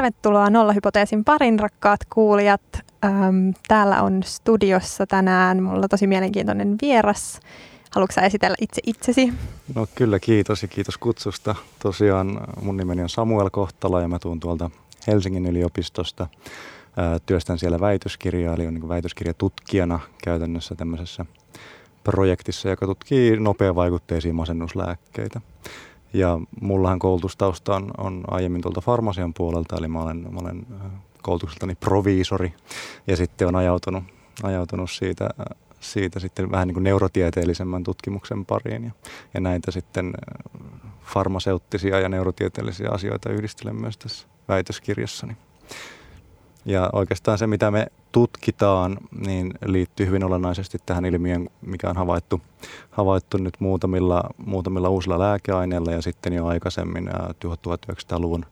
Tervetuloa Nollahypoteesin parin, rakkaat kuulijat. Ähm, täällä on studiossa tänään mulla tosi mielenkiintoinen vieras. Haluatko esitellä itse itsesi? No kyllä, kiitos ja kiitos kutsusta. Tosiaan mun nimeni on Samuel Kohtala ja mä tuun tuolta Helsingin yliopistosta. Työstän siellä väitöskirjaa, eli on niin väitöskirjatutkijana käytännössä tämmöisessä projektissa, joka tutkii nopeavaikutteisia masennuslääkkeitä. Ja mullahan koulutustausta on, on aiemmin tuolta farmasian puolelta, eli mä olen, mä olen koulutukseltani proviisori ja sitten on ajautunut, ajautunut siitä, siitä sitten vähän niin kuin neurotieteellisemmän tutkimuksen pariin ja, ja näitä sitten farmaseuttisia ja neurotieteellisiä asioita yhdistelen myös tässä väitöskirjassani. Ja oikeastaan se, mitä me tutkitaan, niin liittyy hyvin olennaisesti tähän ilmiön, mikä on havaittu, havaittu nyt muutamilla, muutamilla uusilla lääkeaineilla ja sitten jo aikaisemmin 1900-luvun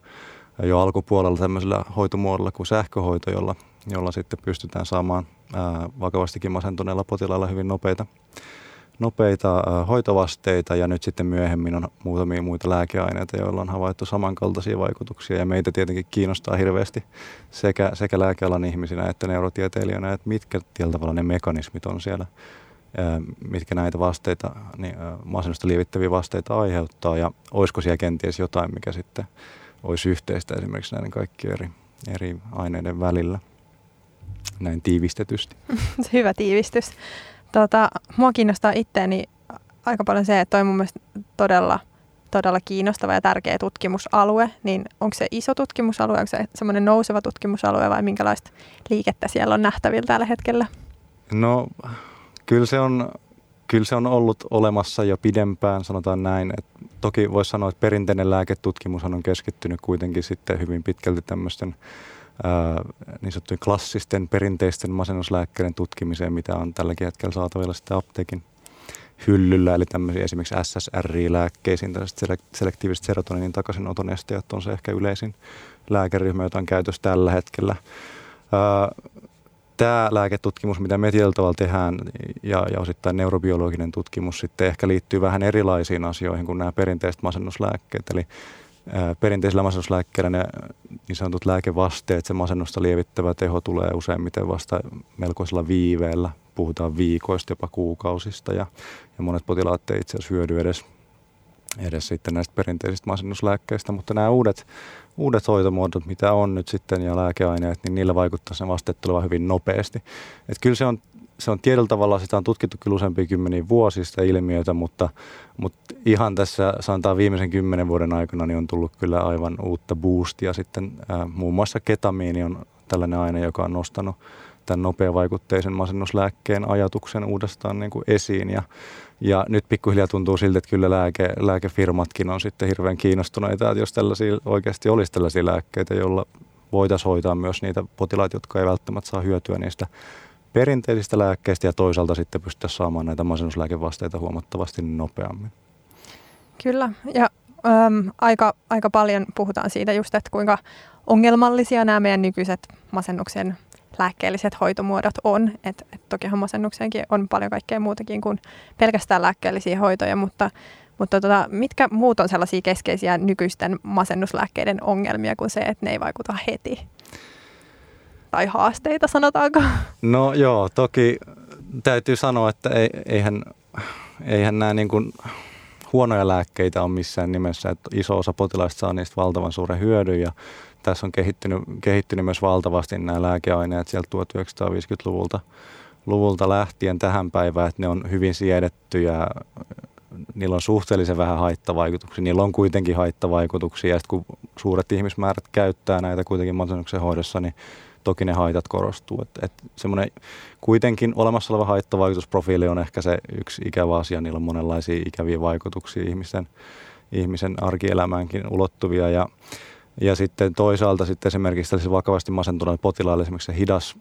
jo alkupuolella tämmöisellä hoitomuodolla kuin sähköhoito, jolla, jolla sitten pystytään saamaan vakavastikin masentuneilla potilailla hyvin nopeita nopeita hoitovasteita ja nyt sitten myöhemmin on muutamia muita lääkeaineita, joilla on havaittu samankaltaisia vaikutuksia ja meitä tietenkin kiinnostaa hirveästi sekä, sekä lääkealan ihmisinä että neurotieteilijöinä, että mitkä tavalla ne mekanismit on siellä, mitkä näitä vasteita, niin masennusta lievittäviä vasteita aiheuttaa ja olisiko siellä kenties jotain, mikä sitten olisi yhteistä esimerkiksi näiden kaikkien eri, eri aineiden välillä näin tiivistetysti. Hyvä tiivistys. Tota, mua kiinnostaa itteeni aika paljon se, että toi on mun mielestä todella, todella kiinnostava ja tärkeä tutkimusalue, niin onko se iso tutkimusalue, onko se semmoinen nouseva tutkimusalue vai minkälaista liikettä siellä on nähtävillä tällä hetkellä? No kyllä se on, kyllä se on ollut olemassa jo pidempään, sanotaan näin. Et toki voisi sanoa, että perinteinen lääketutkimus on keskittynyt kuitenkin sitten hyvin pitkälti tämmöisten niin sanottujen klassisten perinteisten masennuslääkkeiden tutkimiseen, mitä on tälläkin hetkellä saatavilla sitten apteekin hyllyllä, eli tämmöisiä esimerkiksi SSRI-lääkkeisiin, tällaiset selektiiviset serotoninin takaisinoton esteet on se ehkä yleisin lääkeryhmä, jota on käytössä tällä hetkellä. Tämä lääketutkimus, mitä me tietyllä tehdään, ja, ja osittain neurobiologinen tutkimus sitten ehkä liittyy vähän erilaisiin asioihin kuin nämä perinteiset masennuslääkkeet. Eli perinteisillä masennuslääkkeillä ne niin sanotut lääkevasteet, se masennusta lievittävä teho tulee useimmiten vasta melkoisella viiveellä. Puhutaan viikoista, jopa kuukausista ja, ja monet potilaat ei itse asiassa hyödy edes, edes sitten näistä perinteisistä masennuslääkkeistä, mutta nämä uudet, uudet hoitomuodot, mitä on nyt sitten ja lääkeaineet, niin niillä vaikuttaa sen vasteet tulevan hyvin nopeasti. Et kyllä se on se on tietyllä tavalla, sitä on tutkittu kyllä useampia kymmeniä vuosia sitä ilmiötä, mutta, mutta ihan tässä sanotaan viimeisen kymmenen vuoden aikana niin on tullut kyllä aivan uutta boostia sitten. Ää, muun muassa ketamiini on tällainen aine, joka on nostanut tämän nopeavaikutteisen masennuslääkkeen ajatuksen uudestaan niin kuin esiin. Ja, ja nyt pikkuhiljaa tuntuu siltä, että kyllä lääke, lääkefirmatkin on sitten hirveän kiinnostuneita, että jos tällaisia oikeasti olisi tällaisia lääkkeitä, joilla voitaisiin hoitaa myös niitä potilaita, jotka ei välttämättä saa hyötyä niistä perinteisistä lääkkeistä ja toisaalta sitten pystytä saamaan näitä masennuslääkevasteita huomattavasti nopeammin. Kyllä, ja äm, aika, aika paljon puhutaan siitä just, että kuinka ongelmallisia nämä meidän nykyiset masennuksen lääkkeelliset hoitomuodot on. Et, et tokihan masennukseenkin on paljon kaikkea muutakin kuin pelkästään lääkkeellisiä hoitoja, mutta, mutta tota, mitkä muut on sellaisia keskeisiä nykyisten masennuslääkkeiden ongelmia kuin se, että ne ei vaikuta heti? Tai haasteita, sanotaanko? No joo, toki täytyy sanoa, että eihän, eihän nämä niin kuin huonoja lääkkeitä ole missään nimessä. Että iso osa potilaista saa niistä valtavan suuren hyödyn ja tässä on kehittynyt, kehittynyt myös valtavasti nämä lääkeaineet sieltä 1950-luvulta luvulta lähtien tähän päivään, että ne on hyvin siedettyjä, niillä on suhteellisen vähän haittavaikutuksia, niillä on kuitenkin haittavaikutuksia ja sitten kun suuret ihmismäärät käyttää näitä kuitenkin masennuksen hoidossa, niin toki ne haitat korostuu. Et, et semmoinen kuitenkin olemassa oleva haittavaikutusprofiili on ehkä se yksi ikävä asia. Niillä on monenlaisia ikäviä vaikutuksia ihmisen, ihmisen arkielämäänkin ulottuvia. Ja, ja sitten toisaalta sitten esimerkiksi vakavasti masentuneille potilaille esimerkiksi se hidas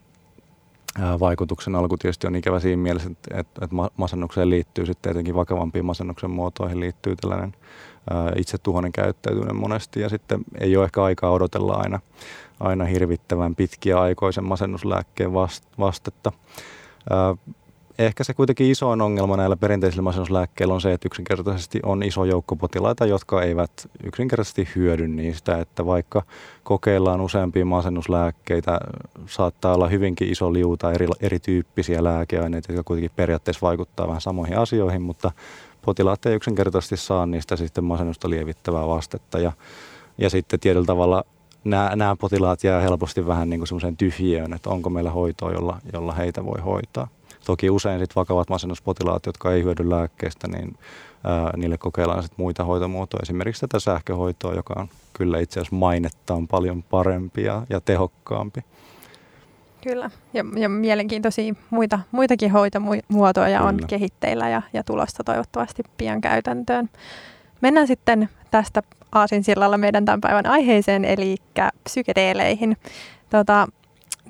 vaikutuksen alku tietysti on ikävä siinä mielessä, että, että, masennukseen liittyy sitten etenkin vakavampiin masennuksen muotoihin liittyy tällainen itsetuhoinen käyttäytyminen monesti ja sitten ei ole ehkä aikaa odotella aina aina hirvittävän pitkiä aikoisen masennuslääkkeen vastetta. ehkä se kuitenkin isoin ongelma näillä perinteisillä masennuslääkkeillä on se, että yksinkertaisesti on iso joukko potilaita, jotka eivät yksinkertaisesti hyödy niistä, että vaikka kokeillaan useampia masennuslääkkeitä, saattaa olla hyvinkin iso liuta eri, erityyppisiä lääkeaineita, jotka kuitenkin periaatteessa vaikuttaa vähän samoihin asioihin, mutta potilaat ei yksinkertaisesti saa niistä sitten masennusta lievittävää vastetta ja, ja sitten tietyllä tavalla nämä, nämä potilaat jää helposti vähän niin kuin semmoiseen tyhjiöön, että onko meillä hoitoa, jolla, jolla heitä voi hoitaa. Toki usein sit vakavat masennuspotilaat, jotka ei hyödy lääkkeestä, niin ää, niille kokeillaan sit muita hoitomuotoja. Esimerkiksi tätä sähköhoitoa, joka on kyllä itse asiassa mainettaan paljon parempi ja, ja tehokkaampi. Kyllä, ja, ja mielenkiintoisia muita, muitakin hoitomuotoja Kyllä. on kehitteillä ja, ja tulosta toivottavasti pian käytäntöön. Mennään sitten tästä aasinsillalla meidän tämän päivän aiheeseen, eli psykedeeleihin. Tota,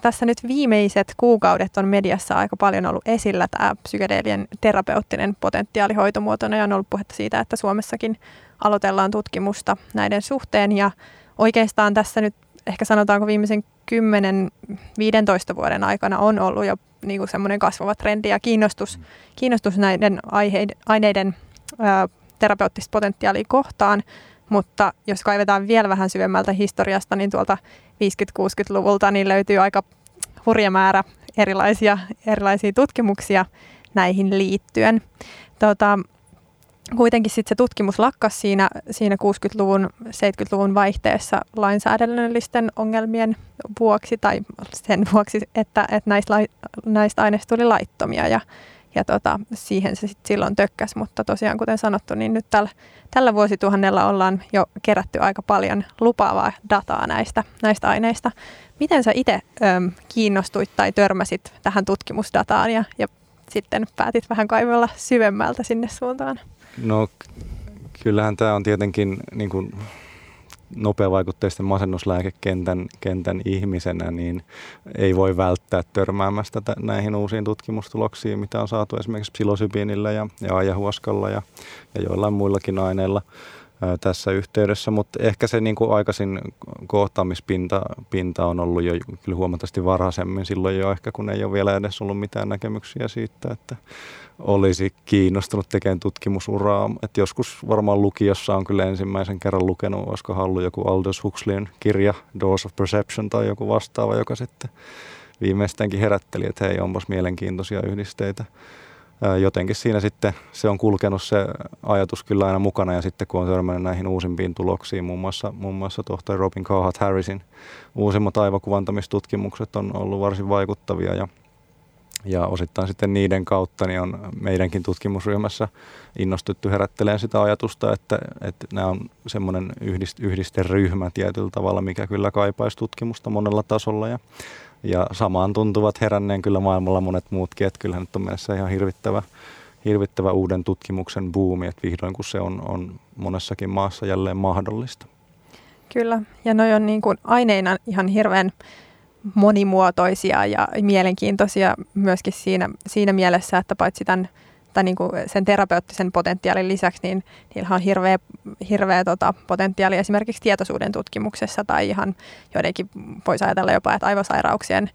tässä nyt viimeiset kuukaudet on mediassa aika paljon ollut esillä tämä psykedeelien terapeuttinen potentiaali hoitomuotona ja on ollut puhetta siitä, että Suomessakin aloitellaan tutkimusta näiden suhteen ja oikeastaan tässä nyt ehkä sanotaanko viimeisen 10-15 vuoden aikana on ollut jo niin kuin semmoinen kasvava trendi ja kiinnostus, kiinnostus näiden aiheiden, aineiden ää, terapeuttista potentiaalia kohtaan, mutta jos kaivetaan vielä vähän syvemmältä historiasta, niin tuolta 50-60-luvulta niin löytyy aika hurja määrä erilaisia, erilaisia tutkimuksia näihin liittyen. Tota, kuitenkin sitten se tutkimus lakkas siinä, siinä 60-luvun, 70-luvun vaihteessa lainsäädännöllisten ongelmien vuoksi tai sen vuoksi, että, että näistä, näistä aineista tuli laittomia ja, ja tota, siihen se sit silloin tökkäs. Mutta tosiaan kuten sanottu, niin nyt tällä, tällä vuosituhannella ollaan jo kerätty aika paljon lupaavaa dataa näistä, näistä aineista. Miten sä itse kiinnostuit tai törmäsit tähän tutkimusdataan ja, ja sitten päätit vähän kaivella syvemmältä sinne suuntaan? No kyllähän tämä on tietenkin niin kuin nopeavaikutteisten masennuslääkekentän kentän ihmisenä, niin ei voi välttää törmäämästä t- näihin uusiin tutkimustuloksiin, mitä on saatu esimerkiksi psilosybiinillä ja, ja ajahuoskalla ja, ja joillain muillakin aineilla tässä yhteydessä, mutta ehkä se niin kuin aikaisin kohtaamispinta pinta on ollut jo kyllä huomattavasti varhaisemmin silloin jo ehkä, kun ei ole vielä edes ollut mitään näkemyksiä siitä, että olisi kiinnostunut tekemään tutkimusuraa. Et joskus varmaan lukiossa on kyllä ensimmäisen kerran lukenut, olisiko hallu joku Aldous Huxleyn kirja Dose of Perception tai joku vastaava, joka sitten viimeistäänkin herätteli, että hei, onpas mielenkiintoisia yhdisteitä. Jotenkin siinä sitten se on kulkenut se ajatus kyllä aina mukana ja sitten kun on törmännyt näihin uusimpiin tuloksiin, muun muassa, muun muassa tohtori Robin Carhart Harrisin uusimmat aivokuvantamistutkimmukset on ollut varsin vaikuttavia ja ja osittain sitten niiden kautta niin on meidänkin tutkimusryhmässä innostuttu herättelemään sitä ajatusta, että, että nämä on semmoinen yhdist, yhdisteryhmä tietyllä tavalla, mikä kyllä kaipaisi tutkimusta monella tasolla. Ja, ja samaan tuntuvat heränneen kyllä maailmalla monet muutkin, että kyllähän nyt on mielessä ihan hirvittävä, hirvittävä uuden tutkimuksen buumi, että vihdoin kun se on, on monessakin maassa jälleen mahdollista. Kyllä, ja noi on niin kuin aineina ihan hirveän monimuotoisia ja mielenkiintoisia myöskin siinä, siinä mielessä, että paitsi tämän, tai niin kuin sen terapeuttisen potentiaalin lisäksi, niin niillä on hirveä, hirveä tota, potentiaali esimerkiksi tietoisuuden tutkimuksessa tai ihan joidenkin voisi ajatella jopa, että aivosairauksien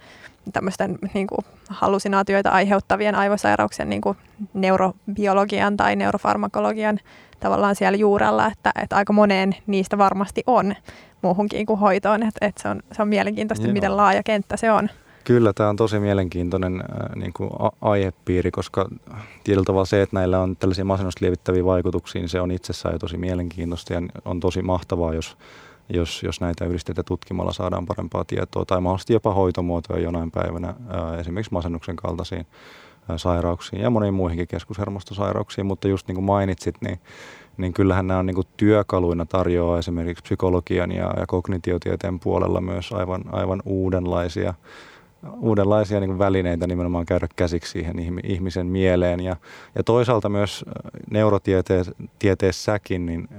tämmöisten niin kuin hallusinaatioita aiheuttavien aivosairauksien niin kuin neurobiologian tai neurofarmakologian tavallaan siellä juurella, että, että aika moneen niistä varmasti on muuhunkin kuin hoitoon. Että, että se, on, se on mielenkiintoista, Joo. miten laaja kenttä se on. Kyllä, tämä on tosi mielenkiintoinen äh, niin kuin aihepiiri, koska tietyllä tavalla se, että näillä on tällaisia masennusta lievittäviä vaikutuksia, niin se on itsessään jo tosi mielenkiintoista ja on tosi mahtavaa, jos, jos, jos näitä yhdisteitä tutkimalla saadaan parempaa tietoa tai mahdollisesti jopa hoitomuotoja jonain päivänä äh, esimerkiksi masennuksen kaltaisiin äh, sairauksiin ja moniin muihinkin keskushermostosairauksiin, mutta just niin kuin mainitsit, niin niin kyllähän nämä on niin työkaluina tarjoaa esimerkiksi psykologian ja, ja kognitiotieteen puolella myös aivan, aivan uudenlaisia, uudenlaisia niin välineitä nimenomaan käydä käsiksi siihen ihmisen mieleen. Ja, ja toisaalta myös äh, neurotieteessäkin niin äh,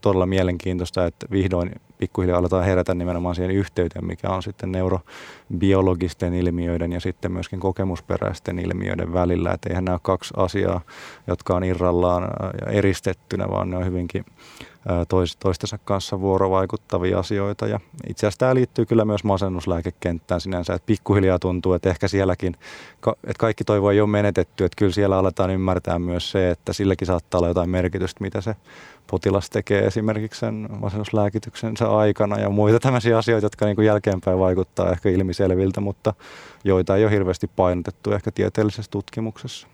todella mielenkiintoista, että vihdoin pikkuhiljaa aletaan herätä nimenomaan siihen yhteyteen, mikä on sitten neurobiologisten ilmiöiden ja sitten myöskin kokemusperäisten ilmiöiden välillä. Että eihän nämä ole kaksi asiaa, jotka on irrallaan ja eristettynä, vaan ne on hyvinkin toistensa kanssa vuorovaikuttavia asioita. Ja itse asiassa tämä liittyy kyllä myös masennuslääkekenttään sinänsä, että pikkuhiljaa tuntuu, että ehkä sielläkin, että kaikki toivo ei ole menetetty, että kyllä siellä aletaan ymmärtää myös se, että silläkin saattaa olla jotain merkitystä, mitä se potilas tekee esimerkiksi sen masennuslääkityksensä aikana ja muita tämmöisiä asioita, jotka niin kuin jälkeenpäin vaikuttaa ehkä ilmiselviltä, mutta joita ei ole hirveästi painotettu ehkä tieteellisessä tutkimuksessa.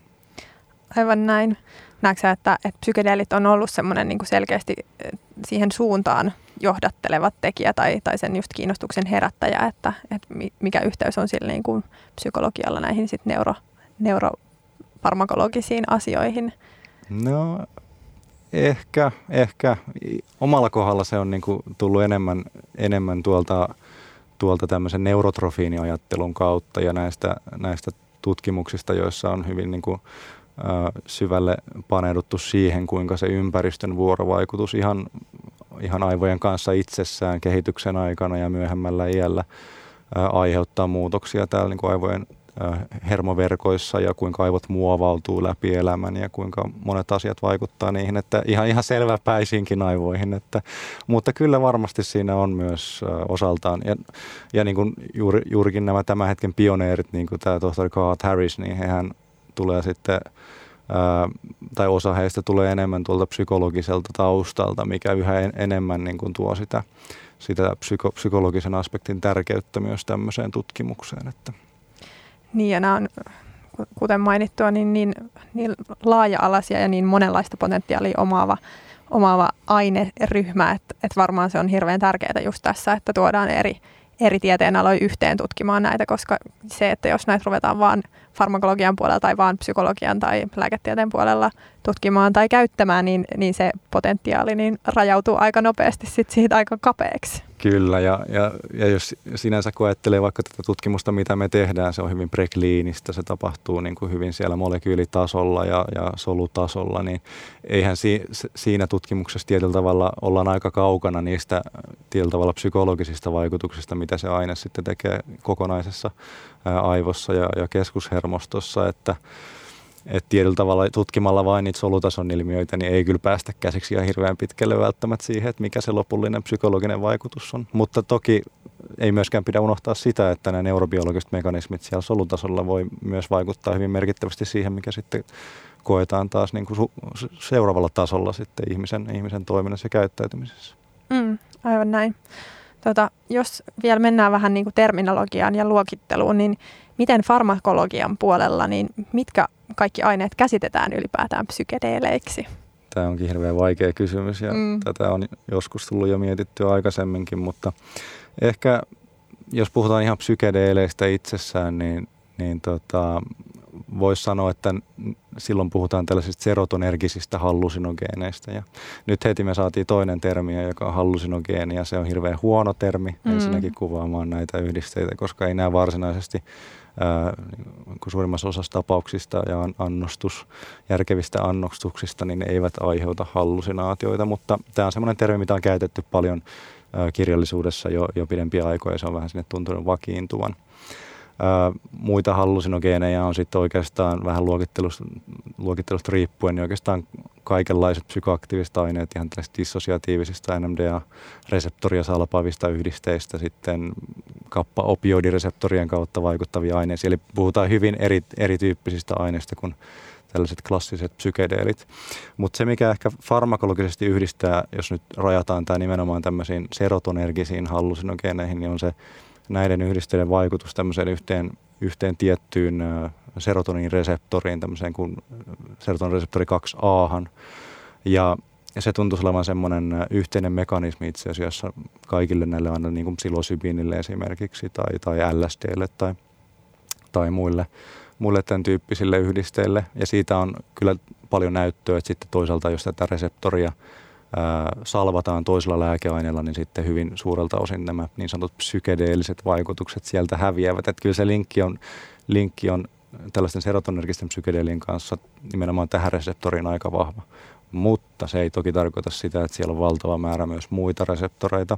Aivan näin. Näetkö että, että psykedeelit on ollut semmoinen niin selkeästi eh, siihen suuntaan johdatteleva tekijä tai, tai sen just kiinnostuksen herättäjä, että, että mikä yhteys on sillä niin kuin psykologialla näihin sit neuro, neurofarmakologisiin asioihin? No ehkä, ehkä. Omalla kohdalla se on niin kuin tullut enemmän, enemmän tuolta, tuolta tämmöisen neurotrofiiniajattelun kautta ja näistä, näistä tutkimuksista, joissa on hyvin niin kuin syvälle paneuduttu siihen, kuinka se ympäristön vuorovaikutus ihan, ihan aivojen kanssa itsessään kehityksen aikana ja myöhemmällä iällä aiheuttaa muutoksia täällä niin kuin aivojen hermoverkoissa ja kuinka aivot muovautuu läpi elämän ja kuinka monet asiat vaikuttaa niihin, että ihan, ihan selväpäisinkin aivoihin. Että, mutta kyllä varmasti siinä on myös osaltaan, ja, ja niin kuin juuri, juurikin nämä tämän hetken pioneerit, niin kuin tämä tohtori Carl Harris, niin hehän tulee sitten tai osa heistä tulee enemmän tuolta psykologiselta taustalta, mikä yhä en, enemmän niin kuin tuo sitä, sitä psyko, psykologisen aspektin tärkeyttä myös tämmöiseen tutkimukseen. Että. Niin ja nämä on, kuten mainittua, niin, niin, niin laaja-alaisia ja niin monenlaista potentiaalia omaava, omaava aineryhmä, että, että varmaan se on hirveän tärkeää just tässä, että tuodaan eri, eri tieteenaloja yhteen tutkimaan näitä, koska se, että jos näitä ruvetaan vaan farmakologian puolella tai vaan psykologian tai lääketieteen puolella tutkimaan tai käyttämään, niin, niin se potentiaali niin rajautuu aika nopeasti sit siitä aika kapeaksi. Kyllä, ja, ja, ja jos sinänsä kun ajattelee vaikka tätä tutkimusta, mitä me tehdään, se on hyvin prekliinistä, se tapahtuu niin kuin hyvin siellä molekyylitasolla ja, ja solutasolla, niin eihän si, siinä tutkimuksessa tietyllä tavalla ollaan aika kaukana niistä tietyllä tavalla psykologisista vaikutuksista, mitä se aine sitten tekee kokonaisessa aivossa ja, ja keskushermostossa, että että tietyllä tavalla tutkimalla vain niitä solutason ilmiöitä, niin ei kyllä päästä käsiksi ihan hirveän pitkälle välttämättä siihen, että mikä se lopullinen psykologinen vaikutus on. Mutta toki ei myöskään pidä unohtaa sitä, että nämä neurobiologiset mekanismit siellä solutasolla voi myös vaikuttaa hyvin merkittävästi siihen, mikä sitten koetaan taas niin kuin su- seuraavalla tasolla sitten ihmisen, ihmisen toiminnassa ja käyttäytymisessä. Mm, aivan näin. Tota, jos vielä mennään vähän niin kuin terminologiaan ja luokitteluun, niin miten farmakologian puolella, niin mitkä kaikki aineet käsitetään ylipäätään psykedeeleiksi? Tämä onkin hirveän vaikea kysymys ja mm. tätä on joskus tullut jo mietittyä aikaisemminkin, mutta ehkä jos puhutaan ihan psykedeeleistä itsessään, niin, niin tota, voisi sanoa, että silloin puhutaan tällaisista serotonergisistä hallusinogeeneista. Ja nyt heti me saatiin toinen termi, joka on hallusinogeeni, ja se on hirveän huono termi mm. ensinnäkin kuvaamaan näitä yhdisteitä, koska ei nämä varsinaisesti ää, niin suurimmassa osassa tapauksista ja annostus, järkevistä annostuksista, niin ne eivät aiheuta hallusinaatioita, mutta tämä on semmoinen termi, mitä on käytetty paljon ää, kirjallisuudessa jo, jo pidempiä aikoja, se on vähän sinne tuntunut vakiintuvan muita hallusinogeeneja on sitten oikeastaan vähän luokittelusta, luokittelusta riippuen, niin oikeastaan kaikenlaiset psykoaktiiviset aineet, ihan tällaisista dissosiatiivisista NMDA-reseptoria salpaavista yhdisteistä, sitten kappa-opioidireseptorien kautta vaikuttavia aineita. Eli puhutaan hyvin eri, erityyppisistä aineista kuin tällaiset klassiset psykedeelit. Mutta se, mikä ehkä farmakologisesti yhdistää, jos nyt rajataan tämä nimenomaan tämmöisiin serotonergisiin hallusinogeeneihin, niin on se näiden yhdisteiden vaikutus tämmöiseen yhteen, yhteen tiettyyn serotonin-reseptoriin, tämmöiseen kuin serotonin-reseptori 2A. Ja se tuntuu olevan semmoinen yhteinen mekanismi itse asiassa kaikille näille aina niin kuin psilosybiinille esimerkiksi tai, tai LSDlle tai, tai muille, muille tämän tyyppisille yhdisteille. Ja siitä on kyllä paljon näyttöä, että sitten toisaalta jos tätä reseptoria – salvataan toisella lääkeaineella, niin sitten hyvin suurelta osin nämä niin sanotut psykedeelliset vaikutukset sieltä häviävät. Että kyllä se linkki on, linkki on tällaisten serotonergisten psykedeelien kanssa nimenomaan tähän reseptoriin aika vahva. Mutta se ei toki tarkoita sitä, että siellä on valtava määrä myös muita reseptoreita.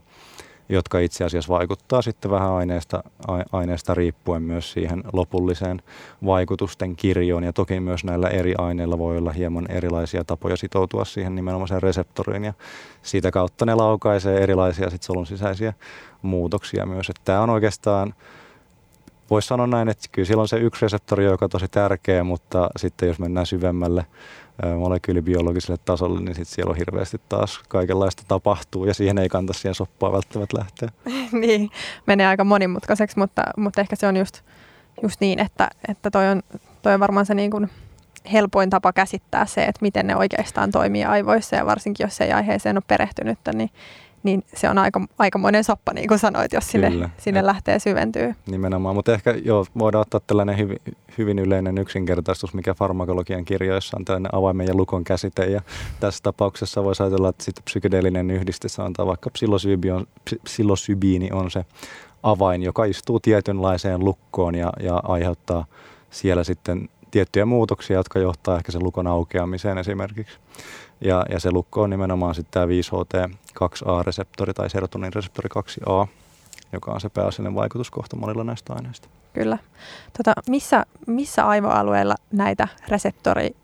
Jotka itse asiassa vaikuttaa sitten vähän aineesta, aineesta riippuen myös siihen lopulliseen vaikutusten kirjoon. Ja toki myös näillä eri aineilla voi olla hieman erilaisia tapoja sitoutua siihen nimenomaiseen reseptoriin ja siitä kautta ne laukaisee erilaisia sit solun sisäisiä muutoksia myös. Että tämä on oikeastaan voisi sanoa näin, että kyllä siellä on se yksi reseptori, joka on tosi tärkeä, mutta sitten jos mennään syvemmälle molekyylibiologiselle tasolle, niin sitten siellä on hirveästi taas kaikenlaista tapahtuu ja siihen ei kanta siihen soppaan välttämättä lähteä. niin, menee aika monimutkaiseksi, mutta, mutta ehkä se on just, just niin, että, että toi, on, toi on varmaan se niin kuin helpoin tapa käsittää se, että miten ne oikeastaan toimii aivoissa ja varsinkin jos ei aiheeseen ole perehtynyt, niin niin se on aika, aikamoinen soppa, niin kuin sanoit, jos sinne, Kyllä. sinne lähtee syventyy. Nimenomaan, mutta ehkä joo, voidaan ottaa tällainen hyvin, hyvin yleinen yksinkertaistus, mikä farmakologian kirjoissa on tällainen avaimen ja lukon käsite. Ja tässä tapauksessa voisi ajatella, että sitten psykedeellinen yhdiste, sanotaan vaikka psilosybiini on se avain, joka istuu tietynlaiseen lukkoon ja, ja aiheuttaa siellä sitten tiettyjä muutoksia, jotka johtaa ehkä sen lukon aukeamiseen esimerkiksi. Ja, ja se lukko on nimenomaan sitten tämä 5HT2A-reseptori tai serotoninreseptori 2A, joka on se pääasiallinen vaikutuskohta monilla näistä aineista. Kyllä. Tota, missä, missä aivoalueilla näitä reseptori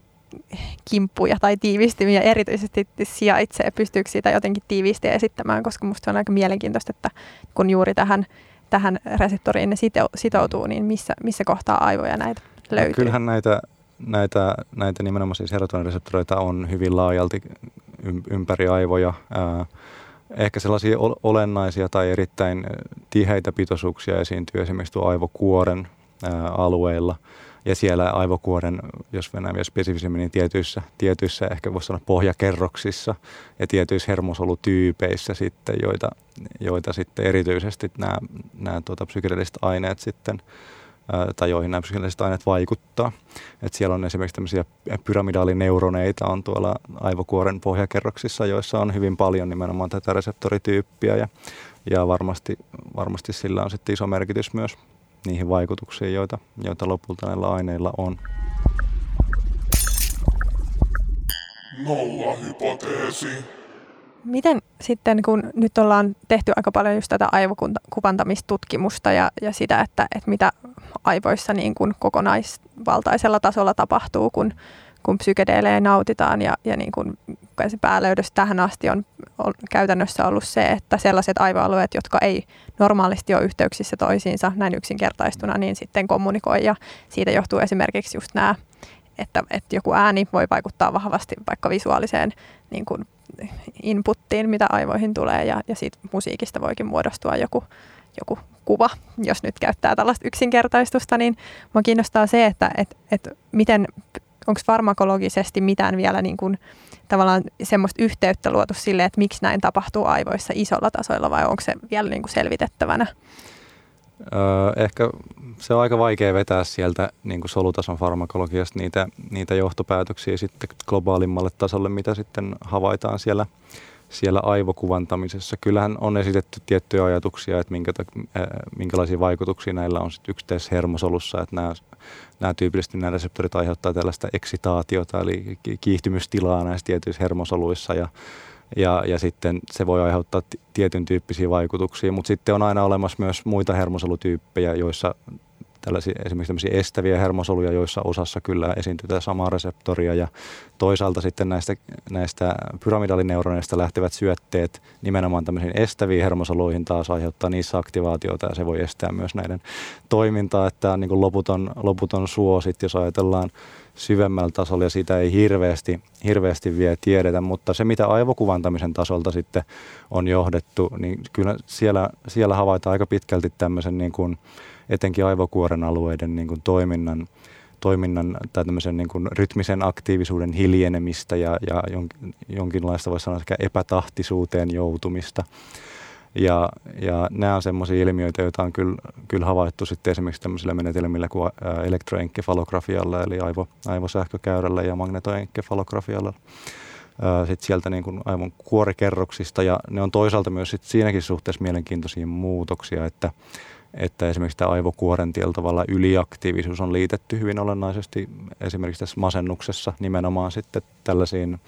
kimppuja tai tiivistymiä erityisesti sijaitsee? Pystyykö siitä jotenkin tiiviisti esittämään, koska minusta on aika mielenkiintoista, että kun juuri tähän, tähän reseptoriin ne sitoutuu, niin missä, missä kohtaa aivoja näitä löytyy? No, kyllähän näitä näitä, näitä nimenomaan siis serotonireseptoreita on hyvin laajalti ympäri aivoja. Ehkä sellaisia olennaisia tai erittäin tiheitä pitoisuuksia esiintyy esimerkiksi tuo aivokuoren alueilla. Ja siellä aivokuoren, jos mennään vielä spesifisemmin, niin tietyissä, tietyissä ehkä voisi sanoa pohjakerroksissa ja tietyissä hermosolutyypeissä sitten, joita, joita sitten erityisesti nämä, nämä tuota, psykedeelliset aineet sitten tai joihin nämä psykedeelliset aineet vaikuttaa. Et siellä on esimerkiksi tämmöisiä pyramidaalineuroneita on tuolla aivokuoren pohjakerroksissa, joissa on hyvin paljon nimenomaan tätä reseptorityyppiä ja, ja varmasti, varmasti sillä on sitten iso merkitys myös niihin vaikutuksiin, joita, joita lopulta näillä aineilla on. Nolla hypoteesi. Miten sitten, kun nyt ollaan tehty aika paljon just tätä aivokuvantamistutkimusta ja, ja sitä, että, että mitä aivoissa niin kuin kokonaisvaltaisella tasolla tapahtuu, kun, kun psykedeelejä nautitaan ja, ja niin kuin se päälöydös tähän asti on, on käytännössä ollut se, että sellaiset aivoalueet, jotka ei normaalisti ole yhteyksissä toisiinsa näin yksinkertaistuna, niin sitten kommunikoi ja siitä johtuu esimerkiksi just nämä että, että joku ääni voi vaikuttaa vahvasti vaikka visuaaliseen niin kuin inputtiin, mitä aivoihin tulee, ja, ja siitä musiikista voikin muodostua joku, joku kuva, jos nyt käyttää tällaista yksinkertaistusta, niin minua kiinnostaa se, että et, et miten, onko farmakologisesti mitään vielä niin kuin, tavallaan semmoista yhteyttä luotu sille, että miksi näin tapahtuu aivoissa isolla tasoilla, vai onko se vielä niin kuin selvitettävänä? Öö, ehkä se on aika vaikea vetää sieltä niin kuin solutason farmakologiasta niitä, niitä johtopäätöksiä sitten globaalimmalle tasolle, mitä sitten havaitaan siellä, siellä aivokuvantamisessa. Kyllähän on esitetty tiettyjä ajatuksia, että minkä, minkälaisia vaikutuksia näillä on sitten yksittäisessä hermosolussa, että nämä, nämä tyypillisesti nämä reseptorit aiheuttaa tällaista eksitaatiota, eli kiihtymystilaa näissä tietyissä hermosoluissa ja ja, ja sitten se voi aiheuttaa tietyn tyyppisiä vaikutuksia, mutta sitten on aina olemassa myös muita hermosolutyyppejä, joissa tällaisia, esimerkiksi tämmöisiä estäviä hermosoluja, joissa osassa kyllä esiintyy tätä samaa reseptoria. Ja toisaalta sitten näistä, näistä pyramidaalineuroneista lähtevät syötteet nimenomaan tämmöisiin estäviin hermosoluihin taas aiheuttaa niissä aktivaatiota ja se voi estää myös näiden toimintaa, että tämä on niin kuin loputon, loputon suo sitten, jos ajatellaan syvemmällä tasolla ja sitä ei hirveästi, hirveästi vielä tiedetä, mutta se mitä aivokuvantamisen tasolta sitten on johdettu, niin kyllä siellä, siellä havaitaan aika pitkälti tämmöisen niin kuin, etenkin aivokuoren alueiden niin kuin toiminnan, toiminnan tai tämmöisen niin kuin rytmisen aktiivisuuden hiljenemistä ja, ja jonkinlaista voisi sanoa epätahtisuuteen joutumista. Ja, ja nämä on semmoisia ilmiöitä, joita on kyllä, kyllä havaittu sitten esimerkiksi tämmöisillä menetelmillä kuin elektroenkefalografialla, eli aivo, aivosähkökäyrällä ja magnetoenkefalografialla. Sitten sieltä niin kuin aivon kuorikerroksista ja ne on toisaalta myös sit siinäkin suhteessa mielenkiintoisia muutoksia, että, että esimerkiksi tämä aivokuoren tavalla yliaktiivisuus on liitetty hyvin olennaisesti esimerkiksi tässä masennuksessa nimenomaan sitten tällaisiin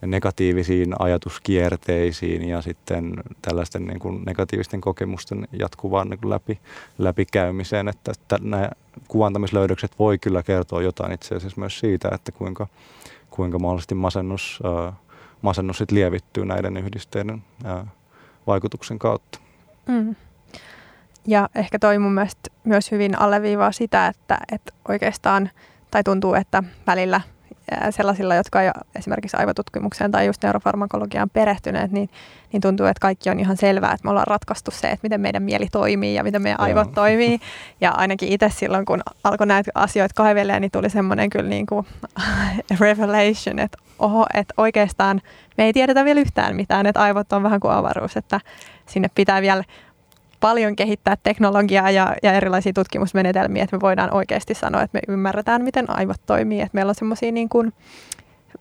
negatiivisiin ajatuskierteisiin ja sitten tällaisten niin kuin negatiivisten kokemusten jatkuvaan niin kuin läpi, läpikäymiseen, että, että nämä kuvantamislöydökset voi kyllä kertoa jotain itse asiassa myös siitä, että kuinka, kuinka mahdollisesti masennus, ää, masennus sit lievittyy näiden yhdisteiden ää, vaikutuksen kautta. Mm. Ja ehkä toi mun mielestä myös hyvin alleviivaa sitä, että, että oikeastaan, tai tuntuu, että välillä – sellaisilla, jotka ei esimerkiksi aivotutkimukseen tai just neurofarmakologiaan perehtyneet, niin, niin tuntuu, että kaikki on ihan selvää, että me ollaan ratkaistu se, että miten meidän mieli toimii ja miten meidän aivot Joo. toimii. Ja ainakin itse silloin, kun alkoi näitä asioita kaivelemaan, niin tuli semmoinen kyllä niin kuin revelation, että oho, että oikeastaan me ei tiedetä vielä yhtään mitään, että aivot on vähän kuin avaruus, että sinne pitää vielä paljon kehittää teknologiaa ja, ja erilaisia tutkimusmenetelmiä, että me voidaan oikeasti sanoa, että me ymmärretään, miten aivot toimii. Että meillä on semmoisia niin kuin,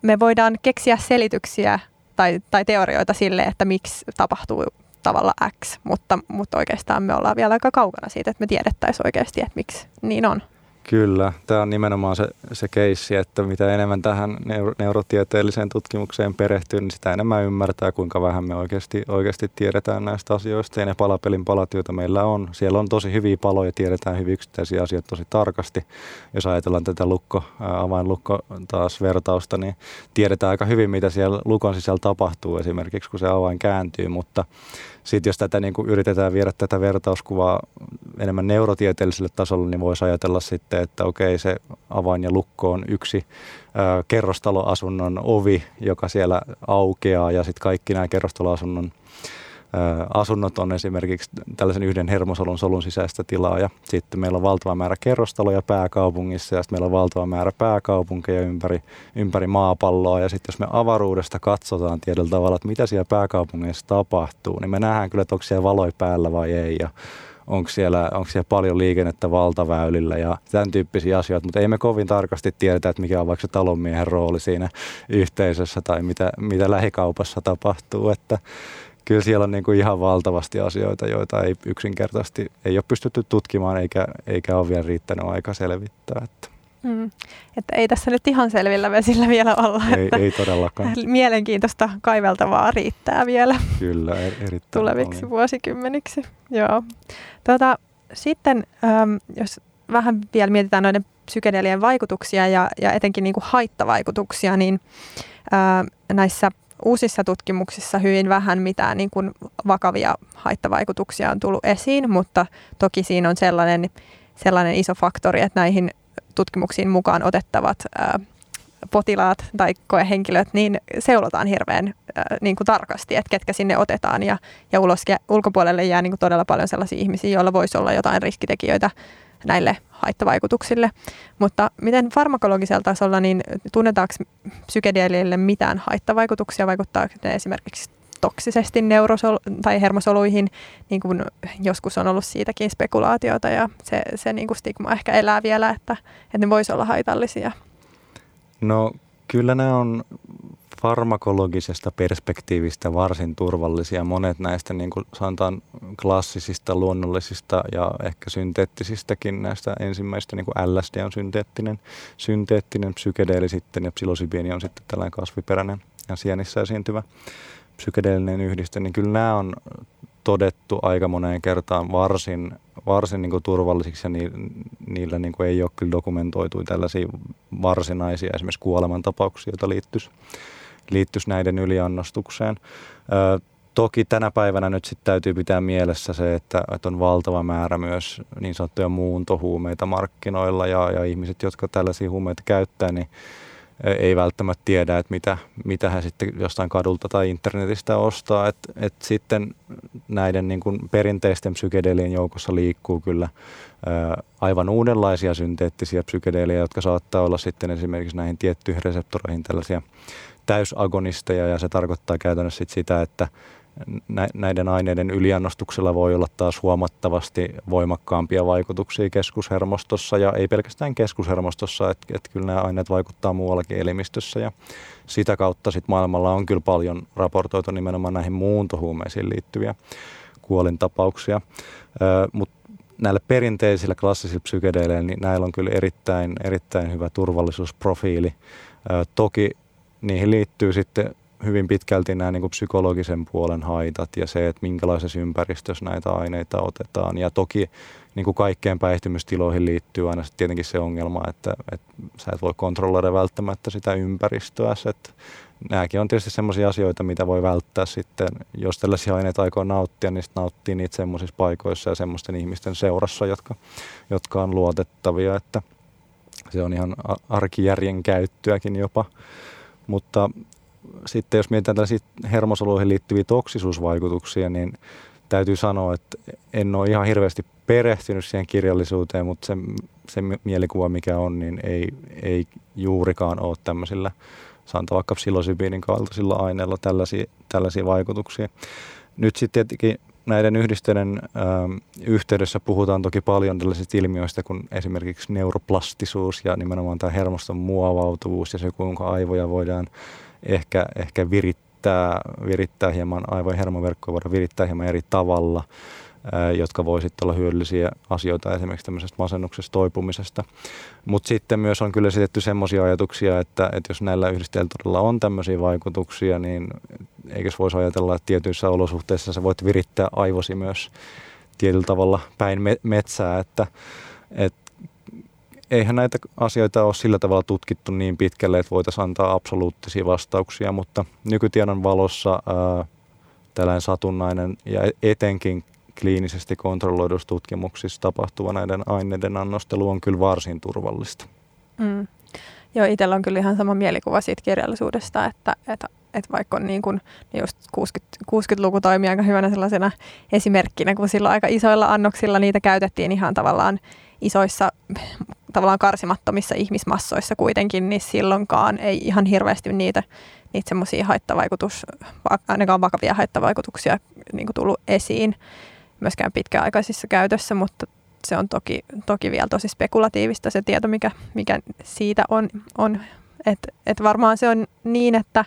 me voidaan keksiä selityksiä tai, tai teorioita sille, että miksi tapahtuu tavalla X, mutta, mutta oikeastaan me ollaan vielä aika kaukana siitä, että me tiedettäisiin oikeasti, että miksi niin on. Kyllä, tämä on nimenomaan se, se keissi, että mitä enemmän tähän neuro, neurotieteelliseen tutkimukseen perehtyy, niin sitä enemmän ymmärtää, kuinka vähän me oikeasti, oikeasti tiedetään näistä asioista. Ja ne palapelin palat, joita meillä on, siellä on tosi hyviä paloja, tiedetään hyvin yksittäisiä asioita tosi tarkasti. Jos ajatellaan tätä lukko, avainlukko taas vertausta, niin tiedetään aika hyvin, mitä siellä lukon sisällä tapahtuu esimerkiksi, kun se avain kääntyy, mutta sitten jos tätä niin kuin yritetään viedä tätä vertauskuvaa enemmän neurotieteelliselle tasolle, niin voisi ajatella sitten, että okei se avain ja lukko on yksi ö, kerrostaloasunnon ovi, joka siellä aukeaa ja sitten kaikki nämä kerrostaloasunnon asunnot on esimerkiksi tällaisen yhden hermosolun solun sisäistä tilaa ja sitten meillä on valtava määrä kerrostaloja pääkaupungissa ja sitten meillä on valtava määrä pääkaupunkeja ympäri, ympäri maapalloa ja sitten jos me avaruudesta katsotaan tietyllä tavalla, että mitä siellä pääkaupungeissa tapahtuu, niin me nähdään kyllä, että onko siellä valoi päällä vai ei ja onko siellä, onko siellä paljon liikennettä valtaväylillä ja tämän tyyppisiä asioita, mutta ei me kovin tarkasti tiedetä, että mikä on vaikka se talonmiehen rooli siinä yhteisössä tai mitä, mitä lähikaupassa tapahtuu, että kyllä siellä on niin kuin ihan valtavasti asioita, joita ei yksinkertaisesti ei ole pystytty tutkimaan eikä, eikä ole vielä riittänyt aika selvittää. Että. Mm. Että ei tässä nyt ihan selvillä vesillä vielä olla. Ei, että ei todellakaan. Mielenkiintoista kaiveltavaa riittää vielä. Kyllä, er, erittäin Tuleviksi paljon. vuosikymmeniksi. Joo. Tuota, sitten ähm, jos vähän vielä mietitään noiden psykedelien vaikutuksia ja, ja etenkin niin kuin haittavaikutuksia, niin äh, näissä uusissa tutkimuksissa hyvin vähän mitään niin kuin vakavia haittavaikutuksia on tullut esiin, mutta toki siinä on sellainen, sellainen iso faktori, että näihin tutkimuksiin mukaan otettavat ää, potilaat tai koehenkilöt, niin seulotaan hirveän ää, niin kuin tarkasti, että ketkä sinne otetaan ja, ja ulos, ulkopuolelle jää niin kuin todella paljon sellaisia ihmisiä, joilla voisi olla jotain riskitekijöitä näille haittavaikutuksille. Mutta miten farmakologisella tasolla, niin tunnetaanko psykedeelille mitään haittavaikutuksia? Vaikuttaa ne esimerkiksi toksisesti neurosol- tai hermosoluihin, niin kuin joskus on ollut siitäkin spekulaatiota ja se, se niin kuin stigma ehkä elää vielä, että, että ne voisi olla haitallisia. No kyllä nämä on farmakologisesta perspektiivistä varsin turvallisia. Monet näistä niin kuin sanotaan klassisista, luonnollisista ja ehkä synteettisistäkin näistä ensimmäistä, niin kuin LSD on synteettinen, synteettinen psykedeeli sitten ja psilosybiini on sitten tällainen kasviperäinen ja sienissä esiintyvä psykedeellinen yhdiste, niin kyllä nämä on todettu aika moneen kertaan varsin, varsin niin turvallisiksi ja ni, niillä niin ei ole kyllä dokumentoitu tällaisia varsinaisia esimerkiksi kuolemantapauksia, joita liittyisi liittyisi näiden yliannostukseen. Ö, toki tänä päivänä nyt sitten täytyy pitää mielessä se, että, että on valtava määrä myös niin sanottuja muuntohuumeita markkinoilla ja, ja ihmiset, jotka tällaisia huumeita käyttää, niin ei välttämättä tiedä, että mitä, mitä he sitten jostain kadulta tai internetistä ostaa. Et, et sitten näiden niin kuin perinteisten psykedelien joukossa liikkuu kyllä ää, aivan uudenlaisia synteettisiä psykedeelejä, jotka saattaa olla sitten esimerkiksi näihin tiettyihin reseptoreihin tällaisia täysagonisteja ja se tarkoittaa käytännössä sit sitä, että näiden aineiden yliannostuksella voi olla taas huomattavasti voimakkaampia vaikutuksia keskushermostossa ja ei pelkästään keskushermostossa, että, että kyllä nämä aineet vaikuttaa muuallakin elimistössä ja sitä kautta sit maailmalla on kyllä paljon raportoitu nimenomaan näihin muuntohuumeisiin liittyviä kuolintapauksia, mutta näille perinteisillä klassisilla psykedeleillä, niin näillä on kyllä erittäin, erittäin hyvä turvallisuusprofiili. Toki niihin liittyy sitten hyvin pitkälti nämä niin kuin psykologisen puolen haitat ja se, että minkälaisessa ympäristössä näitä aineita otetaan. Ja toki niin kuin kaikkeen päihtymystiloihin liittyy aina tietenkin se ongelma, että, että sä et voi kontrolloida välttämättä sitä ympäristöä. Että nämäkin on tietysti sellaisia asioita, mitä voi välttää sitten, jos tällaisia aineita aikoo nauttia, niin nauttii niitä semmoisissa paikoissa ja semmoisten ihmisten seurassa, jotka, jotka on luotettavia, että se on ihan arkijärjen käyttöäkin jopa. Mutta sitten jos mietitään tällaisia hermosoluihin liittyviä toksisuusvaikutuksia, niin täytyy sanoa, että en ole ihan hirveästi perehtynyt siihen kirjallisuuteen, mutta se, se mielikuva mikä on, niin ei, ei juurikaan ole tämmöisillä, sanotaan vaikka psilosybiinin kaltaisilla aineilla tällaisia, tällaisia vaikutuksia. Nyt sitten tietenkin näiden yhdisteiden ö, yhteydessä puhutaan toki paljon tällaisista ilmiöistä kuin esimerkiksi neuroplastisuus ja nimenomaan tämä hermoston muovautuvuus ja se, kuinka aivoja voidaan ehkä, ehkä virittää, virittää hieman, aivojen hermoverkkoja voidaan virittää hieman eri tavalla, jotka voi sitten olla hyödyllisiä asioita esimerkiksi tämmöisestä masennuksesta toipumisesta. Mutta sitten myös on kyllä esitetty semmoisia ajatuksia, että, että jos näillä yhdistelmillä on tämmöisiä vaikutuksia, niin eikös voisi ajatella, että tietyissä olosuhteissa sä voit virittää aivosi myös tietyllä tavalla päin metsää, että, että eihän näitä asioita ole sillä tavalla tutkittu niin pitkälle, että voitaisiin antaa absoluuttisia vastauksia, mutta nykytiedon valossa ää, tällainen satunnainen ja etenkin kliinisesti kontrolloidussa tutkimuksissa tapahtuva näiden aineiden annostelu on kyllä varsin turvallista. Mm. Joo, itsellä on kyllä ihan sama mielikuva siitä kirjallisuudesta, että, että, että vaikka on niin kuin, niin just 60, 60-luku toimii aika hyvänä sellaisena esimerkkinä, kun silloin aika isoilla annoksilla niitä käytettiin ihan tavallaan isoissa tavallaan karsimattomissa ihmismassoissa kuitenkin, niin silloinkaan ei ihan hirveästi niitä, niitä semmoisia haittavaikutus, ainakaan vakavia haittavaikutuksia niin kuin tullut esiin myöskään pitkäaikaisissa käytössä, mutta se on toki, toki vielä tosi spekulatiivista se tieto, mikä, mikä siitä on. on. Että et varmaan se on niin, että,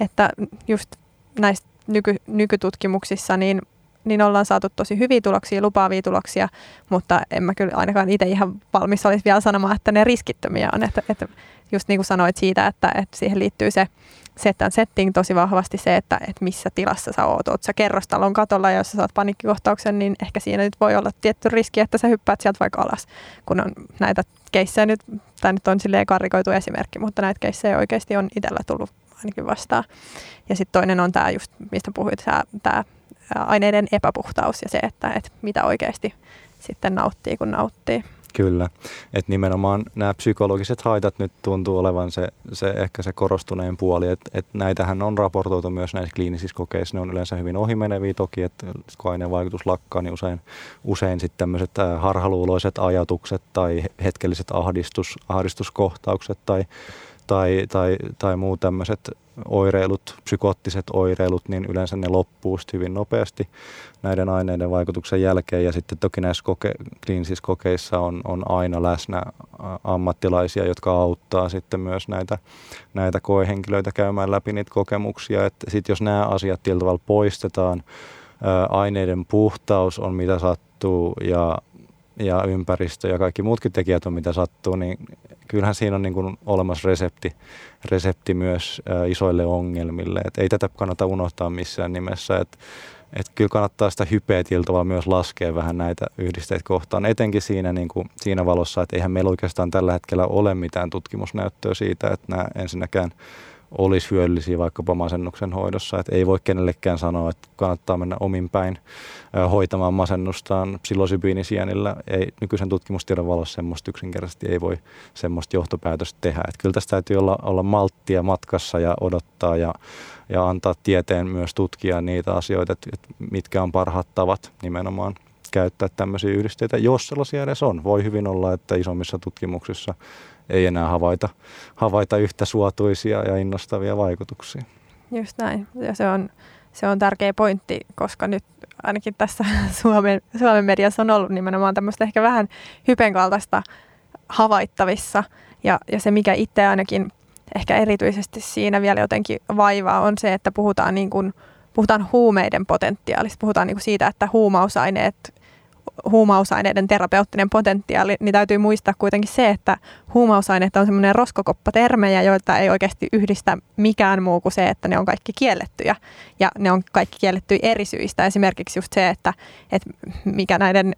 että just näissä nyky, nykytutkimuksissa niin niin ollaan saatu tosi hyviä tuloksia, lupaavia tuloksia, mutta en mä kyllä ainakaan itse ihan valmis olisi vielä sanomaan, että ne riskittömiä on. Että, että just niin kuin sanoit siitä, että, että siihen liittyy se set and setting tosi vahvasti se, että, että missä tilassa sä oot. Oot sä kerrostalon katolla ja jos sä saat panikkikohtauksen, niin ehkä siinä nyt voi olla tietty riski, että sä hyppäät sieltä vaikka alas. Kun on näitä keissejä nyt, tämä nyt on silleen karikoitu esimerkki, mutta näitä keissejä oikeasti on itsellä tullut ainakin vastaan. Ja sitten toinen on tämä just, mistä puhuit, tämä aineiden epäpuhtaus ja se, että, että mitä oikeasti sitten nauttii, kun nauttii. Kyllä, että nimenomaan nämä psykologiset haitat nyt tuntuu olevan se, se ehkä se korostuneen puoli, että et näitähän on raportoitu myös näissä kliinisissä kokeissa, ne on yleensä hyvin ohimeneviä toki, että kun aineen vaikutus lakkaa, niin usein, usein sitten tämmöiset harhaluuloiset ajatukset tai hetkelliset ahdistus, ahdistuskohtaukset tai tai, tai, tai muu tämmöiset oireilut, psykoottiset oireilut, niin yleensä ne loppuu hyvin nopeasti näiden aineiden vaikutuksen jälkeen. Ja sitten toki näissä koke, kliinisissä kokeissa on, on aina läsnä ammattilaisia, jotka auttaa sitten myös näitä, näitä koehenkilöitä käymään läpi niitä kokemuksia. Että sitten jos nämä asiat tietyllä tavalla poistetaan, aineiden puhtaus on mitä sattuu ja ja ympäristö ja kaikki muutkin tekijät on mitä sattuu, niin kyllähän siinä on niin kuin olemassa resepti, resepti myös isoille ongelmille. Et ei tätä kannata unohtaa missään nimessä. Et, et kyllä kannattaa sitä hypeä tavalla myös laskea vähän näitä yhdisteitä kohtaan, etenkin siinä, niin kuin, siinä valossa, että eihän meillä oikeastaan tällä hetkellä ole mitään tutkimusnäyttöä siitä, että nämä ensinnäkään olisi hyödyllisiä vaikkapa masennuksen hoidossa. Että ei voi kenellekään sanoa, että kannattaa mennä omin päin hoitamaan masennustaan psilosybiinisienillä. Ei, nykyisen tutkimustiedon valossa semmoista yksinkertaisesti ei voi semmoista johtopäätöstä tehdä. Että kyllä tästä täytyy olla, olla malttia matkassa ja odottaa ja, ja antaa tieteen myös tutkia niitä asioita, että, että mitkä on parhaat tavat nimenomaan käyttää tämmöisiä yhdisteitä, jos sellaisia edes on. Voi hyvin olla, että isommissa tutkimuksissa ei enää havaita, havaita yhtä suotuisia ja innostavia vaikutuksia. Just näin. Ja se on, se on tärkeä pointti, koska nyt ainakin tässä Suomen, Suomen mediassa on ollut nimenomaan tämmöistä ehkä vähän hypen kaltaista havaittavissa. Ja, ja se, mikä itse ainakin ehkä erityisesti siinä vielä jotenkin vaivaa, on se, että puhutaan, niin kuin, puhutaan huumeiden potentiaalista. Puhutaan niin kuin siitä, että huumausaineet huumausaineiden terapeuttinen potentiaali, niin täytyy muistaa kuitenkin se, että huumausaineet on semmoinen roskokoppatermejä, joita ei oikeasti yhdistä mikään muu kuin se, että ne on kaikki kiellettyjä. Ja ne on kaikki kiellettyjä eri syistä. Esimerkiksi just se, että, että mikä näiden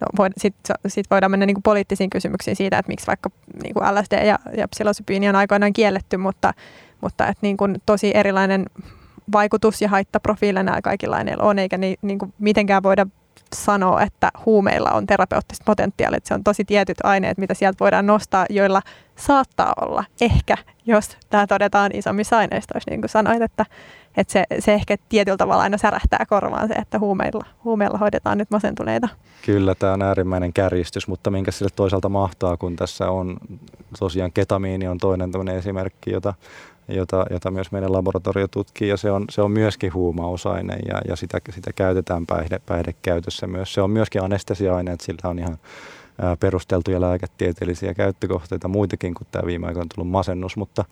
No, Sitten sit voidaan mennä niinku poliittisiin kysymyksiin siitä, että miksi vaikka niinku LSD ja, ja psilosybiini on aikoinaan kielletty, mutta, mutta et niinku tosi erilainen vaikutus ja haittaprofiili näillä kaikilla aineilla on, eikä ni, niinku mitenkään voida sanoa, että huumeilla on terapeuttista potentiaalia, että se on tosi tietyt aineet, mitä sieltä voidaan nostaa, joilla saattaa olla ehkä, jos tämä todetaan isommissa aineistoissa, niin kuin sanoit, että, että se, se ehkä tietyllä tavalla aina särähtää korvaan se, että huumeilla, huumeilla hoidetaan nyt masentuneita. Kyllä, tämä on äärimmäinen kärjistys, mutta minkä sille toisaalta mahtaa, kun tässä on tosiaan ketamiini on toinen esimerkki, jota jota, jota myös meidän laboratorio tutkii ja se on, se on myöskin huumausaine ja, ja sitä, sitä käytetään päihde, päihdekäytössä myös. Se on myöskin anestesiaine, että sillä on ihan perusteltuja lääketieteellisiä käyttökohteita muitakin kuin tämä viime aikoina tullut masennus, mutta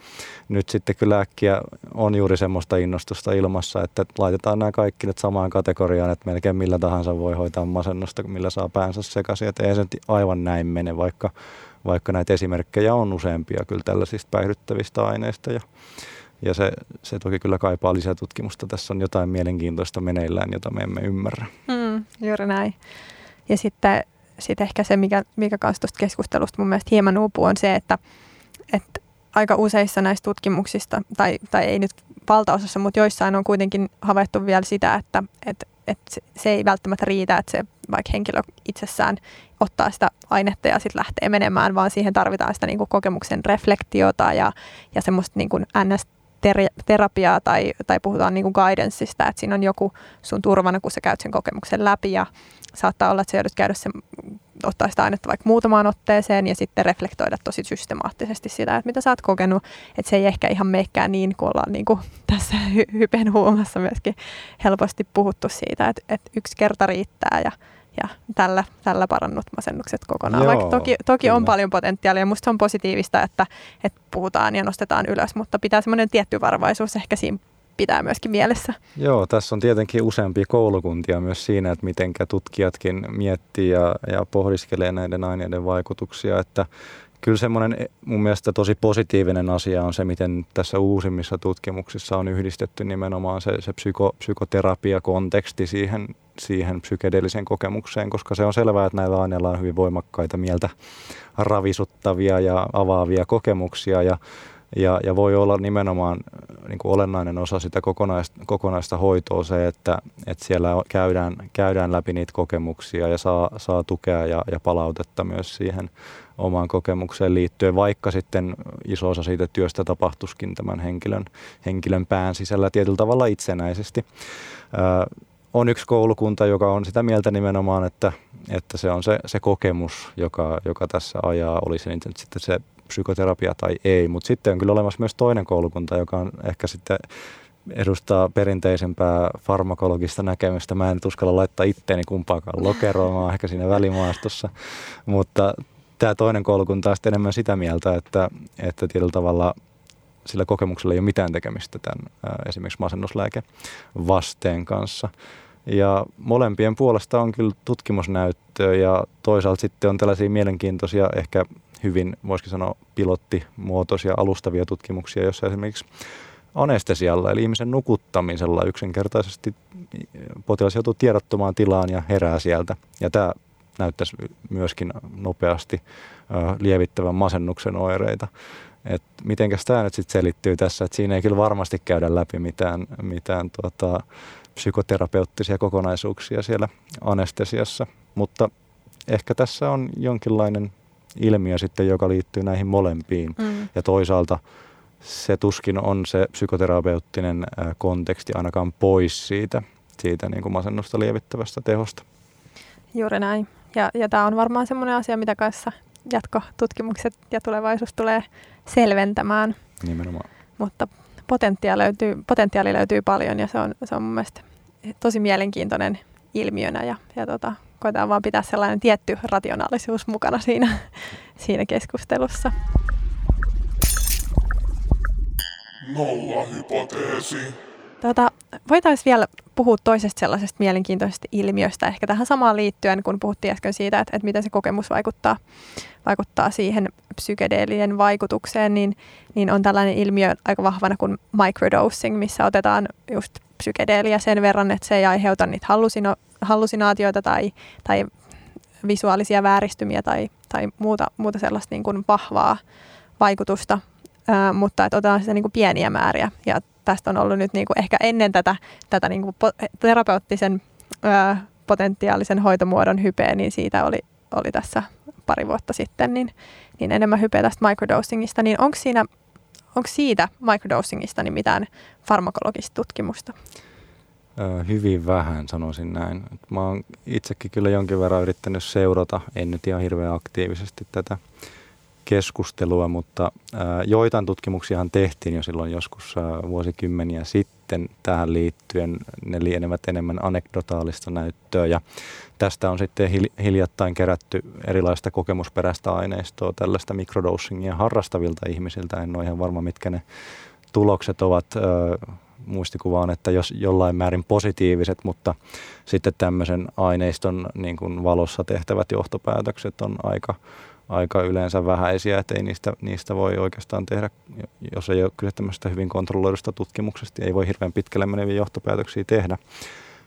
nyt sitten kyllä äkkiä on juuri semmoista innostusta ilmassa, että laitetaan nämä kaikki nyt samaan kategoriaan, että melkein millä tahansa voi hoitaa masennusta, millä saa päänsä sekaisin, että ei se nyt aivan näin mene, vaikka vaikka näitä esimerkkejä on useampia kyllä tällaisista päihdyttävistä aineista ja, ja se, se toki kyllä kaipaa lisätutkimusta. Tässä on jotain mielenkiintoista meneillään, jota me emme ymmärrä. Mm, juuri näin. Ja sitten sit ehkä se, mikä, mikä kanssa tuosta keskustelusta mun mielestä hieman uupuu, on se, että, että aika useissa näistä tutkimuksista, tai, tai ei nyt valtaosassa, mutta joissain on kuitenkin havaittu vielä sitä, että, että, että se ei välttämättä riitä, että se vaikka henkilö itsessään ottaa sitä ainetta ja sitten lähtee menemään, vaan siihen tarvitaan sitä niin kuin kokemuksen reflektiota ja, ja semmoista niin kuin ns terapiaa tai, tai puhutaan niin kuin guidanceista, että siinä on joku sun turvana, kun sä käyt sen kokemuksen läpi ja saattaa olla, että sä joudut käydä sen, ottaa sitä ainetta vaikka muutamaan otteeseen ja sitten reflektoida tosi systemaattisesti sitä, että mitä sä oot kokenut, että se ei ehkä ihan meikään niin, kun ollaan niin kuin tässä hy- hypen huomassa myöskin helposti puhuttu siitä, että, että yksi kerta riittää ja ja tällä, tällä parannut masennukset kokonaan. Joo, Vaikka toki, toki on paljon potentiaalia ja musta on positiivista, että, että puhutaan ja nostetaan ylös, mutta pitää semmoinen tietty varovaisuus ehkä siinä pitää myöskin mielessä. Joo, tässä on tietenkin useampia koulukuntia myös siinä, että miten tutkijatkin miettii ja, ja pohdiskelee näiden aineiden vaikutuksia, että kyllä semmoinen e, mun mielestä tosi positiivinen asia on se, miten tässä uusimmissa tutkimuksissa on yhdistetty nimenomaan se, se psyko, psykoterapia-konteksti siihen, siihen psykedeelliseen kokemukseen, koska se on selvää, että näillä aineilla on hyvin voimakkaita mieltä ravisuttavia ja avaavia kokemuksia ja ja, ja voi olla nimenomaan niin kuin olennainen osa sitä kokonaista, kokonaista hoitoa se, että, että siellä käydään, käydään läpi niitä kokemuksia ja saa, saa tukea ja, ja palautetta myös siihen omaan kokemukseen liittyen, vaikka sitten iso osa siitä työstä tapahtuskin tämän henkilön, henkilön pään sisällä tietyllä tavalla itsenäisesti. Ö, on yksi koulukunta, joka on sitä mieltä nimenomaan, että, että se on se, se kokemus, joka, joka tässä ajaa, olisi niin sitten se psykoterapia tai ei. Mutta sitten on kyllä olemassa myös toinen koulukunta, joka on ehkä sitten edustaa perinteisempää farmakologista näkemystä. Mä en uskalla laittaa itteeni kumpaakaan lokeroon, mä ehkä siinä välimaastossa. Mutta tämä toinen koulukunta on sitten enemmän sitä mieltä, että, että tietyllä tavalla sillä kokemuksella ei ole mitään tekemistä tämän esimerkiksi masennuslääke vasteen kanssa. Ja molempien puolesta on kyllä tutkimusnäyttöä ja toisaalta sitten on tällaisia mielenkiintoisia, ehkä hyvin, voisikin sanoa, pilottimuotoisia alustavia tutkimuksia, jossa esimerkiksi anestesialla, eli ihmisen nukuttamisella yksinkertaisesti potilas joutuu tiedottomaan tilaan ja herää sieltä. Ja tämä näyttäisi myöskin nopeasti lievittävän masennuksen oireita. Et mitenkäs tämä nyt sitten selittyy tässä, että siinä ei kyllä varmasti käydä läpi mitään, mitään tuota, psykoterapeuttisia kokonaisuuksia siellä anestesiassa, mutta ehkä tässä on jonkinlainen ilmiö sitten, joka liittyy näihin molempiin. Mm. Ja toisaalta se tuskin on se psykoterapeuttinen konteksti ainakaan pois siitä, siitä niin kuin masennusta lievittävästä tehosta. Juuri näin. Ja, ja tämä on varmaan semmoinen asia, mitä kanssa jatkotutkimukset ja tulevaisuus tulee selventämään. Nimenomaan. Mutta potentiaali löytyy, potentiaali löytyy paljon ja se on, se on mun mielestä tosi mielenkiintoinen ilmiönä ja, ja tota, koetaan vaan pitää sellainen tietty rationaalisuus mukana siinä, siinä keskustelussa. Nolla hypoteesi. Tota, Voitaisiin vielä puhua toisesta sellaisesta mielenkiintoisesta ilmiöstä, ehkä tähän samaan liittyen, kun puhuttiin äsken siitä, että, että miten se kokemus vaikuttaa, vaikuttaa siihen psykedeelien vaikutukseen, niin, niin on tällainen ilmiö aika vahvana kuin microdosing, missä otetaan just psykedeeliä sen verran, että se ei aiheuta niitä hallusino, hallusinaatioita tai, tai visuaalisia vääristymiä tai, tai muuta, muuta sellaista niin kuin vahvaa vaikutusta, ää, mutta että otetaan sitä niin kuin pieniä määriä. Ja tästä on ollut nyt niin kuin ehkä ennen tätä, tätä niin kuin terapeuttisen ää, potentiaalisen hoitomuodon hypeä, niin siitä oli, oli tässä pari vuotta sitten niin, niin enemmän hypeä tästä microdosingista. Niin onko siinä onko siitä microdosingista niin mitään farmakologista tutkimusta? Hyvin vähän sanoisin näin. Mä oon itsekin kyllä jonkin verran yrittänyt seurata, en nyt ihan hirveän aktiivisesti tätä keskustelua, mutta joitain tutkimuksiahan tehtiin jo silloin joskus vuosikymmeniä sitten tähän liittyen. Ne lienevät enemmän anekdotaalista näyttöä ja tästä on sitten hiljattain kerätty erilaista kokemusperäistä aineistoa tällaista mikrodosingia harrastavilta ihmisiltä. En ole ihan varma, mitkä ne tulokset ovat. Muistikuvaan, että jos jollain määrin positiiviset, mutta sitten tämmöisen aineiston niin kuin valossa tehtävät johtopäätökset on aika aika yleensä vähäisiä, että ei niistä, niistä voi oikeastaan tehdä, jos ei ole kyse tämmöistä hyvin kontrolloidusta tutkimuksesta, ei voi hirveän pitkälle meneviä johtopäätöksiä tehdä.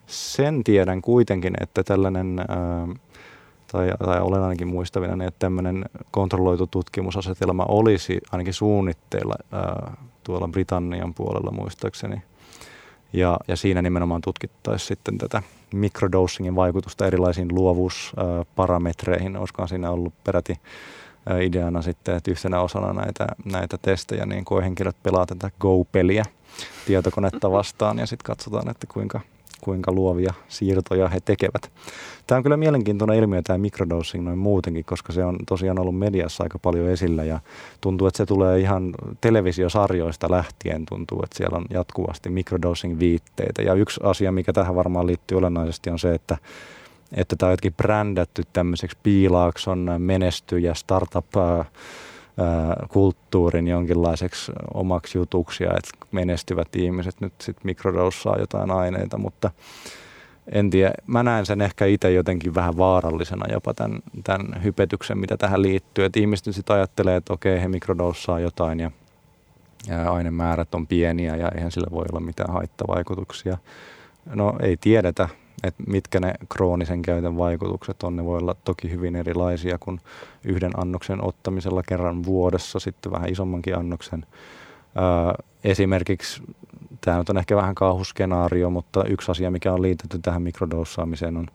Sen tiedän kuitenkin, että tällainen, ää, tai, tai olen ainakin muistavina, että tämmöinen kontrolloitu tutkimusasetelma olisi ainakin suunnitteilla tuolla Britannian puolella muistaakseni. Ja, ja siinä nimenomaan tutkittaisiin sitten tätä mikrodosingin vaikutusta erilaisiin luovuusparametreihin. Olisikohan siinä ollut peräti ideana sitten, että yhtenä osana näitä, näitä testejä niin koehenkilöt pelaa tätä Go-peliä tietokonetta vastaan ja sitten katsotaan, että kuinka, kuinka luovia siirtoja he tekevät. Tämä on kyllä mielenkiintoinen ilmiö tämä microdosing noin muutenkin, koska se on tosiaan ollut mediassa aika paljon esillä ja tuntuu, että se tulee ihan televisiosarjoista lähtien tuntuu, että siellä on jatkuvasti microdosing viitteitä. Ja yksi asia, mikä tähän varmaan liittyy olennaisesti on se, että että tämä on jotenkin brändätty tämmöiseksi piilaakson menestyjä startup kulttuurin jonkinlaiseksi omaksi jutuksi ja että menestyvät ihmiset nyt sitten mikrodossaa jotain aineita, mutta en tiedä, mä näen sen ehkä itse jotenkin vähän vaarallisena jopa tämän, tämän hypetyksen, mitä tähän liittyy. Että ihmiset sitten ajattelee, että okei, he mikrodossaa jotain ja, ja ainemäärät on pieniä ja eihän sillä voi olla mitään haittavaikutuksia. No ei tiedetä, että mitkä ne kroonisen käytön vaikutukset on. Ne voi olla toki hyvin erilaisia kuin yhden annoksen ottamisella kerran vuodessa, sitten vähän isommankin annoksen. Öö, esimerkiksi tämä nyt on ehkä vähän kauhuskenaario, mutta yksi asia, mikä on liitetty tähän mikrodossaamiseen on,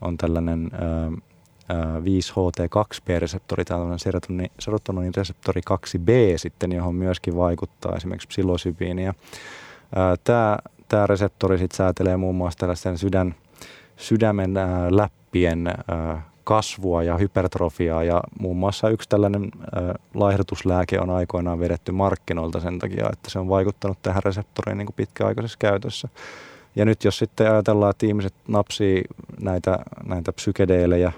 on tällainen öö, 5HT2B-reseptori, tällainen serotonin reseptori 2B sitten, johon myöskin vaikuttaa esimerkiksi psilosybiini. Tämä, tämä reseptori sitten säätelee muun muassa tällaisten sydän, sydämen ää, läppien ää, kasvua ja hypertrofiaa ja muun muassa yksi tällainen ää, laihdutuslääke on aikoinaan vedetty markkinoilta sen takia, että se on vaikuttanut tähän reseptoriin niin kuin pitkäaikaisessa käytössä. Ja nyt jos sitten ajatellaan, että ihmiset napsii näitä, näitä psykedeelejä,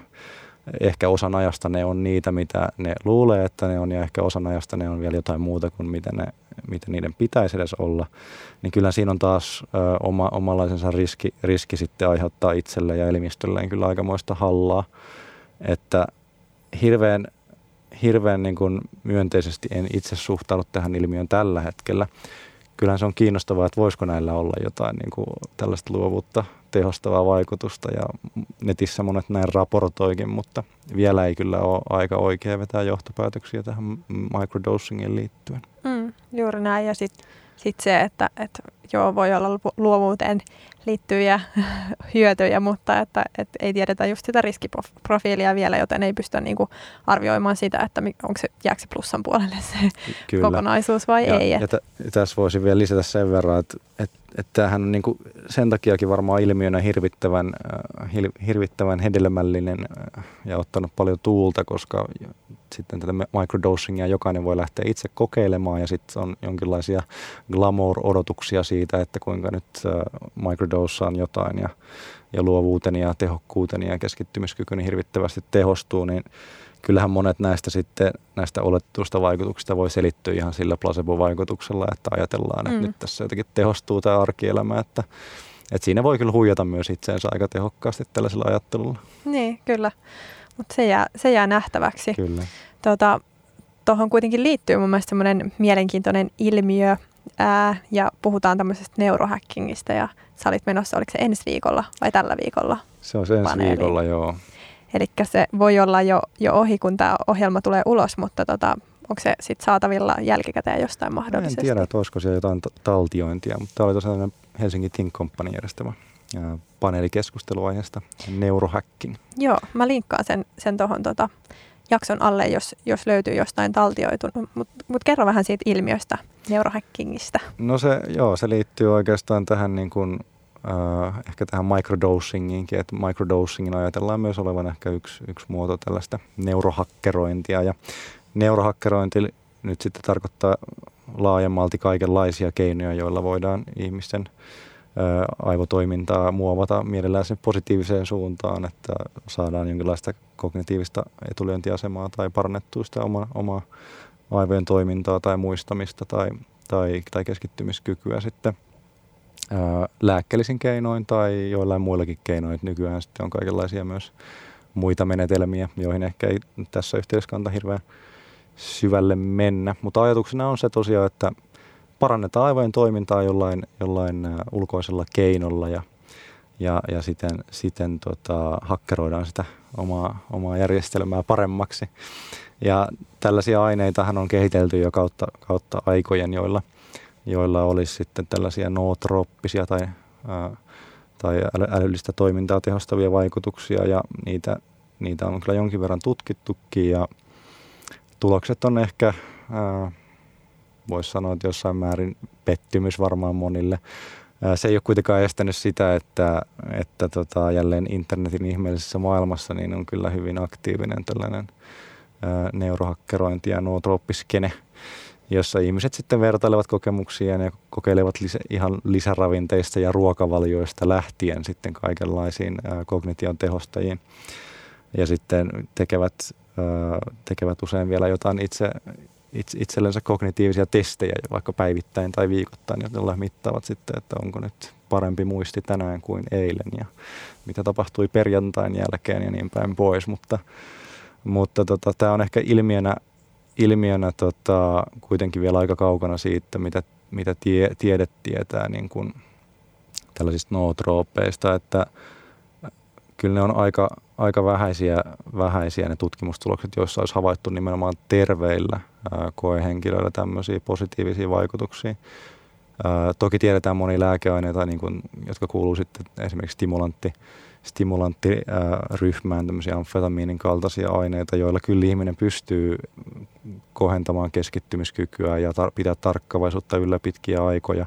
ehkä osan ajasta ne on niitä, mitä ne luulee, että ne on, ja ehkä osan ajasta ne on vielä jotain muuta kuin mitä, ne, mitä niiden pitäisi edes olla, niin kyllä siinä on taas ö, oma, omalaisensa riski, riski sitten aiheuttaa itselle ja elimistölleen kyllä aikamoista hallaa, että hirveän, hirveän niin kuin myönteisesti en itse suhtaudu tähän ilmiön tällä hetkellä. Kyllähän se on kiinnostavaa, että voisiko näillä olla jotain niin kuin tällaista luovuutta tehostavaa vaikutusta ja netissä monet näin raportoikin, mutta vielä ei kyllä ole aika oikea vetää johtopäätöksiä tähän microdosingin liittyen. Mm, juuri näin ja sitten sit se, että, että joo voi olla luovuuteen liittyviä hyötyjä, mutta että, että ei tiedetä just sitä riskiprofiilia vielä, joten ei pystytä niinku arvioimaan sitä, että onko se, jääkö se plussan puolelle se Kyllä. kokonaisuus vai ja, ei. Ja t- tässä voisin vielä lisätä sen verran, että, että, että tämähän on niinku sen takiakin varmaan ilmiönä hirvittävän, äh, hirvittävän hedelmällinen äh, ja ottanut paljon tuulta, koska sitten tätä microdosingia jokainen voi lähteä itse kokeilemaan ja sitten on jonkinlaisia glamour-odotuksia siitä, että kuinka nyt microdosaan jotain ja, ja luovuuteni ja tehokkuuteni ja keskittymiskykyni hirvittävästi tehostuu, niin kyllähän monet näistä sitten näistä oletetuista vaikutuksista voi selittyä ihan sillä placebo-vaikutuksella, että ajatellaan, että mm. nyt tässä jotenkin tehostuu tämä arkielämä, että, että siinä voi kyllä huijata myös itseensä aika tehokkaasti tällaisella ajattelulla. Niin, kyllä. Mutta se jää, se jää nähtäväksi. Kyllä. Tuota, tuohon kuitenkin liittyy mun mielestä semmoinen mielenkiintoinen ilmiö, ää, ja puhutaan tämmöisestä neurohackingista, ja sä olit menossa, oliko se ensi viikolla vai tällä viikolla? Se on ensi paneeli. viikolla, joo. Eli se voi olla jo, jo ohi, kun tämä ohjelma tulee ulos, mutta tota, onko se sitten saatavilla jälkikäteen jostain mahdollisesti? En tiedä, että olisiko siellä jotain taltiointia, mutta tämä oli tosiaan Helsingin Think Company järjestämä paneelikeskustelu aiheesta, neurohacking. Joo, mä linkkaan sen, sen tuohon tota, jakson alle, jos, jos löytyy jostain taltioitu. Mutta mut kerro vähän siitä ilmiöstä, neurohackingista. No se, joo, se liittyy oikeastaan tähän niin kuin, äh, ehkä tähän microdosingiinkin, että microdosingin ajatellaan myös olevan ehkä yksi, yksi muoto tällaista neurohakkerointia. Ja neurohakkerointi nyt sitten tarkoittaa laajemmalti kaikenlaisia keinoja, joilla voidaan ihmisten aivotoimintaa muovata mielellään sen positiiviseen suuntaan, että saadaan jonkinlaista kognitiivista etulyöntiasemaa tai parannettua sitä oma, omaa aivojen toimintaa tai muistamista tai, tai, tai keskittymiskykyä sitten ää, lääkkeellisin keinoin tai joillain muillakin keinoin. Nykyään sitten on kaikenlaisia myös muita menetelmiä, joihin ehkä ei tässä yhteydessä kanta hirveän syvälle mennä. Mutta ajatuksena on se tosiaan, että parannetaan aivojen toimintaa jollain, jollain ulkoisella keinolla ja, ja, ja siten, siten tota, hakkeroidaan sitä omaa, omaa järjestelmää paremmaksi. Ja tällaisia aineitahan on kehitelty jo kautta, kautta aikojen, joilla, joilla olisi sitten tällaisia nootrooppisia tai, ää, tai älyllistä toimintaa tehostavia vaikutuksia ja niitä, niitä on kyllä jonkin verran tutkittukin ja tulokset on ehkä, voisi sanoa, että jossain määrin pettymys varmaan monille. Se ei ole kuitenkaan estänyt sitä, että, että tota, jälleen internetin ihmeellisessä maailmassa niin on kyllä hyvin aktiivinen tällainen neurohakkerointi ja nootrooppiskene, jossa ihmiset sitten vertailevat kokemuksia ja kokeilevat lisä, ihan lisäravinteista ja ruokavalioista lähtien sitten kaikenlaisiin kognition tehostajiin. Ja sitten tekevät, tekevät usein vielä jotain itse, itsellensä kognitiivisia testejä, vaikka päivittäin tai viikoittain, joilla mittaavat sitten, että onko nyt parempi muisti tänään kuin eilen ja mitä tapahtui perjantain jälkeen ja niin päin pois. Mutta, mutta tota, tämä on ehkä ilmiönä, ilmiönä tota, kuitenkin vielä aika kaukana siitä, mitä, mitä tie, tiede tietää niin kuin tällaisista nootroopeista, että kyllä ne on aika, aika vähäisiä, vähäisiä ne tutkimustulokset, joissa olisi havaittu nimenomaan terveillä koehenkilöillä tämmöisiä positiivisia vaikutuksia. Toki tiedetään monia lääkeaineita, niin kuin, jotka kuuluu sitten esimerkiksi stimulantti, stimulanttiryhmään, tämmöisiä amfetamiinin kaltaisia aineita, joilla kyllä ihminen pystyy kohentamaan keskittymiskykyä ja tar- pitää tarkkavaisuutta yllä pitkiä aikoja.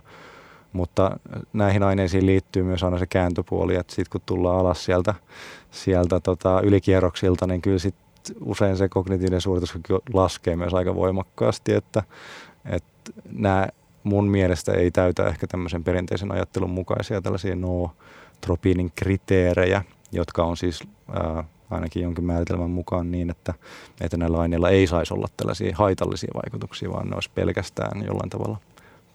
Mutta näihin aineisiin liittyy myös aina se kääntöpuoli, että sitten kun tullaan alas sieltä, sieltä tota ylikierroksilta, niin kyllä sit usein se kognitiivinen suoritus laskee myös aika voimakkaasti, että, että nämä mun mielestä ei täytä ehkä tämmöisen perinteisen ajattelun mukaisia tällaisia no tropiinin kriteerejä, jotka on siis ää, ainakin jonkin määritelmän mukaan niin, että, että näillä aineilla ei saisi olla tällaisia haitallisia vaikutuksia, vaan ne olisi pelkästään jollain tavalla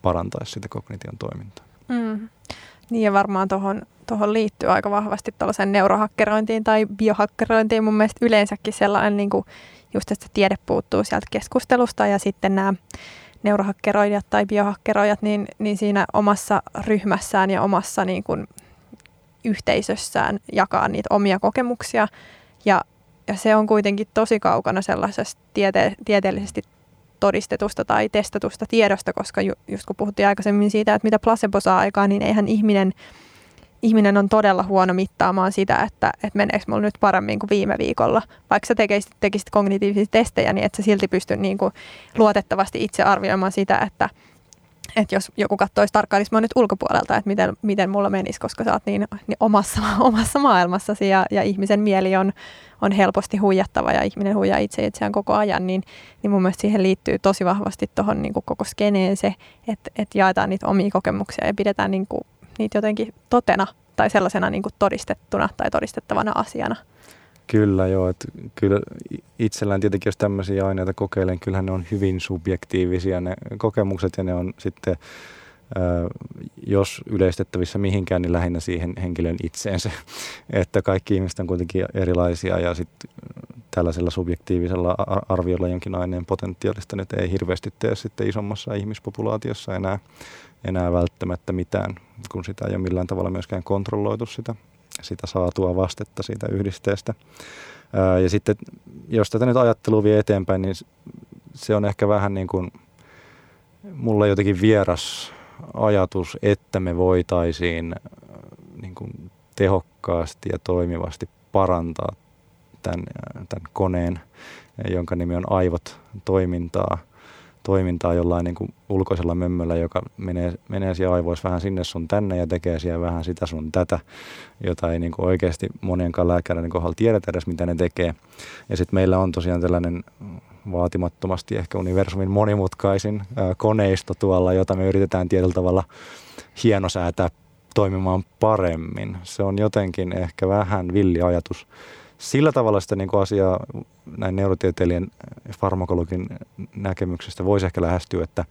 parantaisi sitä kognition toimintaa. Mm. Niin ja varmaan tuohon tohon liittyy aika vahvasti tällaisen neurohakkerointiin tai biohakkerointiin. Mun mielestä yleensäkin sellainen, niin kuin just että tiede puuttuu sieltä keskustelusta ja sitten nämä neurohakkeroijat tai biohakkeroijat, niin, niin siinä omassa ryhmässään ja omassa niin kuin yhteisössään jakaa niitä omia kokemuksia. Ja, ja se on kuitenkin tosi kaukana sellaisesta tiete- tieteellisesti todistetusta tai testatusta tiedosta, koska ju, just kun puhuttiin aikaisemmin siitä, että mitä placebo saa aikaan, niin eihän ihminen, ihminen on todella huono mittaamaan sitä, että, että meneekö mulla nyt paremmin kuin viime viikolla. Vaikka sä tekisit, tekisit kognitiivisia testejä, niin et sä silti pysty niin kuin luotettavasti itse arvioimaan sitä, että, että jos joku katsoisi tarkkailisi mua nyt ulkopuolelta, että miten, miten mulla menisi, koska sä oot niin, niin omassa, omassa maailmassasi ja, ja ihmisen mieli on, on helposti huijattava ja ihminen huijaa itse itseään koko ajan, niin, niin mun mielestä siihen liittyy tosi vahvasti tuohon niin koko skeneen se, että, että jaetaan niitä omia kokemuksia ja pidetään niin kuin, niitä jotenkin totena tai sellaisena niin kuin todistettuna tai todistettavana asiana. Kyllä joo, että kyllä itsellään tietenkin jos tämmöisiä aineita kokeilen, kyllähän ne on hyvin subjektiivisia ne kokemukset ja ne on sitten jos yleistettävissä mihinkään, niin lähinnä siihen henkilön itseensä. Että kaikki ihmiset on kuitenkin erilaisia ja sitten tällaisella subjektiivisella arviolla jonkin aineen potentiaalista nyt ei hirveästi tee sitten isommassa ihmispopulaatiossa enää, enää välttämättä mitään, kun sitä ei ole millään tavalla myöskään kontrolloitu sitä, sitä saatua vastetta siitä yhdisteestä. Ja sitten jos tätä nyt ajattelua vie eteenpäin, niin se on ehkä vähän niin kuin mulle jotenkin vieras ajatus, että me voitaisiin niin kuin tehokkaasti ja toimivasti parantaa tämän, tämän koneen, jonka nimi on aivot, toimintaa, toimintaa jollain niin kuin ulkoisella mömmöllä, joka menee, menee siellä aivoissa vähän sinne sun tänne ja tekee siellä vähän sitä sun tätä, jota ei niin kuin oikeasti monienkaan lääkäreiden kohdalla tiedetä edes, mitä ne tekee. Ja sitten meillä on tosiaan tällainen vaatimattomasti ehkä universumin monimutkaisin koneisto tuolla, jota me yritetään tietyllä tavalla hienosäätää toimimaan paremmin. Se on jotenkin ehkä vähän villi ajatus. Sillä tavalla sitä niin asiaa näin neurotieteilijän farmakologin näkemyksestä voisi ehkä lähestyä, että,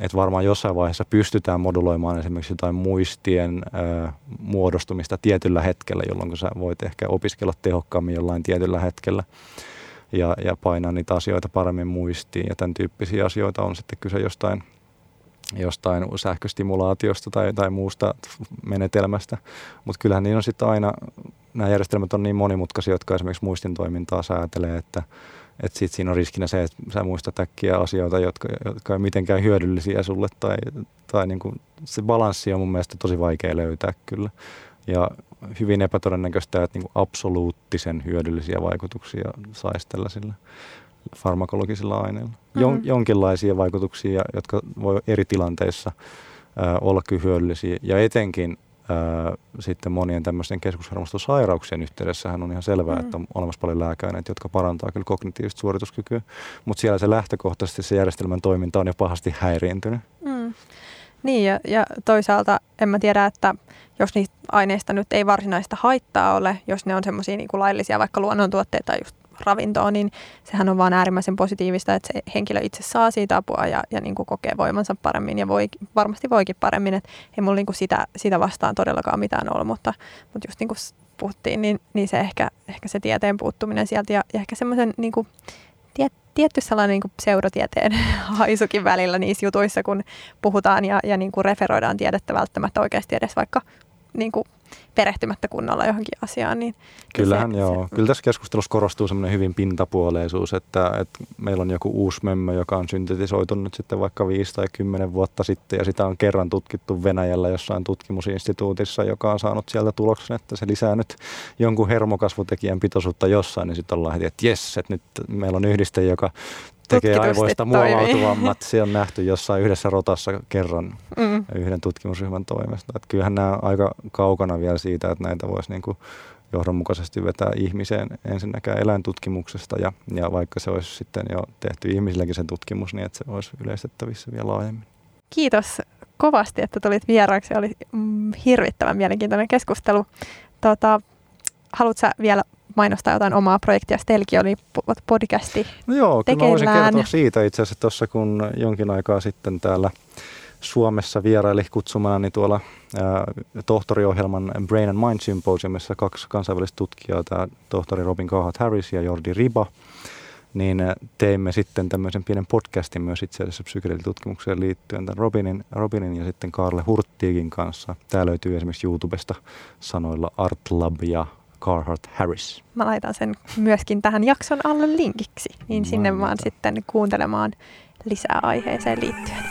että varmaan jossain vaiheessa pystytään moduloimaan esimerkiksi jotain muistien ö, muodostumista tietyllä hetkellä, jolloin sä voit ehkä opiskella tehokkaammin jollain tietyllä hetkellä ja, ja painaa niitä asioita paremmin muistiin. Ja tämän tyyppisiä asioita on sitten kyse jostain, jostain sähköstimulaatiosta tai, tai muusta menetelmästä. Mutta kyllähän niin on sitten aina, nämä järjestelmät on niin monimutkaisia, jotka esimerkiksi muistin toimintaa säätelee, että että sitten siinä on riskinä se, että sä muistat äkkiä asioita, jotka, jotka ei mitenkään hyödyllisiä sulle. Tai, tai niin kuin se balanssi on mun mielestä tosi vaikea löytää kyllä. Ja hyvin epätodennäköistä, että niin absoluuttisen hyödyllisiä vaikutuksia saisi tällaisilla farmakologisilla aineilla. Mm-hmm. jonkinlaisia vaikutuksia, jotka voi eri tilanteissa äh, olla hyödyllisiä. Ja etenkin äh, sitten monien tämmöisten keskushermostosairauksien yhteydessähän on ihan selvää, mm. että on olemassa paljon lääkäaineita, jotka parantaa kyllä kognitiivista suorituskykyä, mutta siellä se lähtökohtaisesti se järjestelmän toiminta on jo pahasti häiriintynyt. Mm. Niin ja, ja toisaalta en mä tiedä, että jos niistä aineista nyt ei varsinaista haittaa ole, jos ne on semmoisia niin laillisia vaikka luonnontuotteita just ravintoa, niin sehän on vaan äärimmäisen positiivista, että se henkilö itse saa siitä apua ja, ja niin kuin kokee voimansa paremmin ja voi, varmasti voikin paremmin. Että ei mulla niin kuin sitä, sitä vastaan todellakaan mitään ollut, mutta, mutta just niin kuin puhuttiin, niin, niin se ehkä, ehkä se tieteen puuttuminen sieltä ja, ja ehkä semmoisen niin kuin, tiet, tietty sellainen niin kuin seurotieteen haisukin välillä niissä jutuissa, kun puhutaan ja, ja niin kuin referoidaan tiedettä välttämättä oikeasti edes vaikka niin kuin perehtymättä kunnolla johonkin asiaan. Niin Kyllähän se, joo. Se, Kyllä tässä keskustelussa korostuu semmoinen hyvin pintapuoleisuus, että, että meillä on joku uusi mömmö, joka on syntetisoitu nyt sitten vaikka 5 tai 10 vuotta sitten ja sitä on kerran tutkittu Venäjällä jossain tutkimusinstituutissa, joka on saanut sieltä tuloksen, että se lisää nyt jonkun hermokasvutekijän pitoisuutta jossain, niin sitten ollaan heti, että jes, että nyt meillä on yhdiste, joka tekee aivoista muovautuvammat. Se on nähty jossain yhdessä rotassa kerran mm. yhden tutkimusryhmän toimesta. Että kyllähän nämä aika kaukana vielä siitä, että näitä voisi niin kuin johdonmukaisesti vetää ihmiseen ensinnäkään eläintutkimuksesta ja, ja vaikka se olisi sitten jo tehty ihmisilläkin se tutkimus, niin että se olisi yleistettävissä vielä laajemmin. Kiitos kovasti, että tulit vieraaksi. Oli mm, hirvittävän mielenkiintoinen keskustelu. Tota, haluatko vielä mainostaa jotain omaa projektia. Stelki oli podcasti No joo, kyllä mä voisin kertoa siitä itse asiassa tuossa, kun jonkin aikaa sitten täällä Suomessa vieraili kutsumani tuolla ää, tohtoriohjelman Brain and Mind Symposiumissa kaksi kansainvälistä tutkijaa, tämä tohtori Robin Kahat Harris ja Jordi Riba, niin teimme sitten tämmöisen pienen podcastin myös itse asiassa psykedelitutkimukseen liittyen tämän Robinin, Robinin ja sitten Karle Hurttiikin kanssa. Tämä löytyy esimerkiksi YouTubesta sanoilla Artlab ja Carhart Harris. Mä laitan sen myöskin tähän jakson alle linkiksi, niin sinne vaan sitten kuuntelemaan lisää aiheeseen liittyen.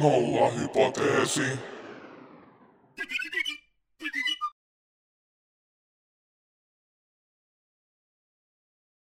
Nolla hypoteesi.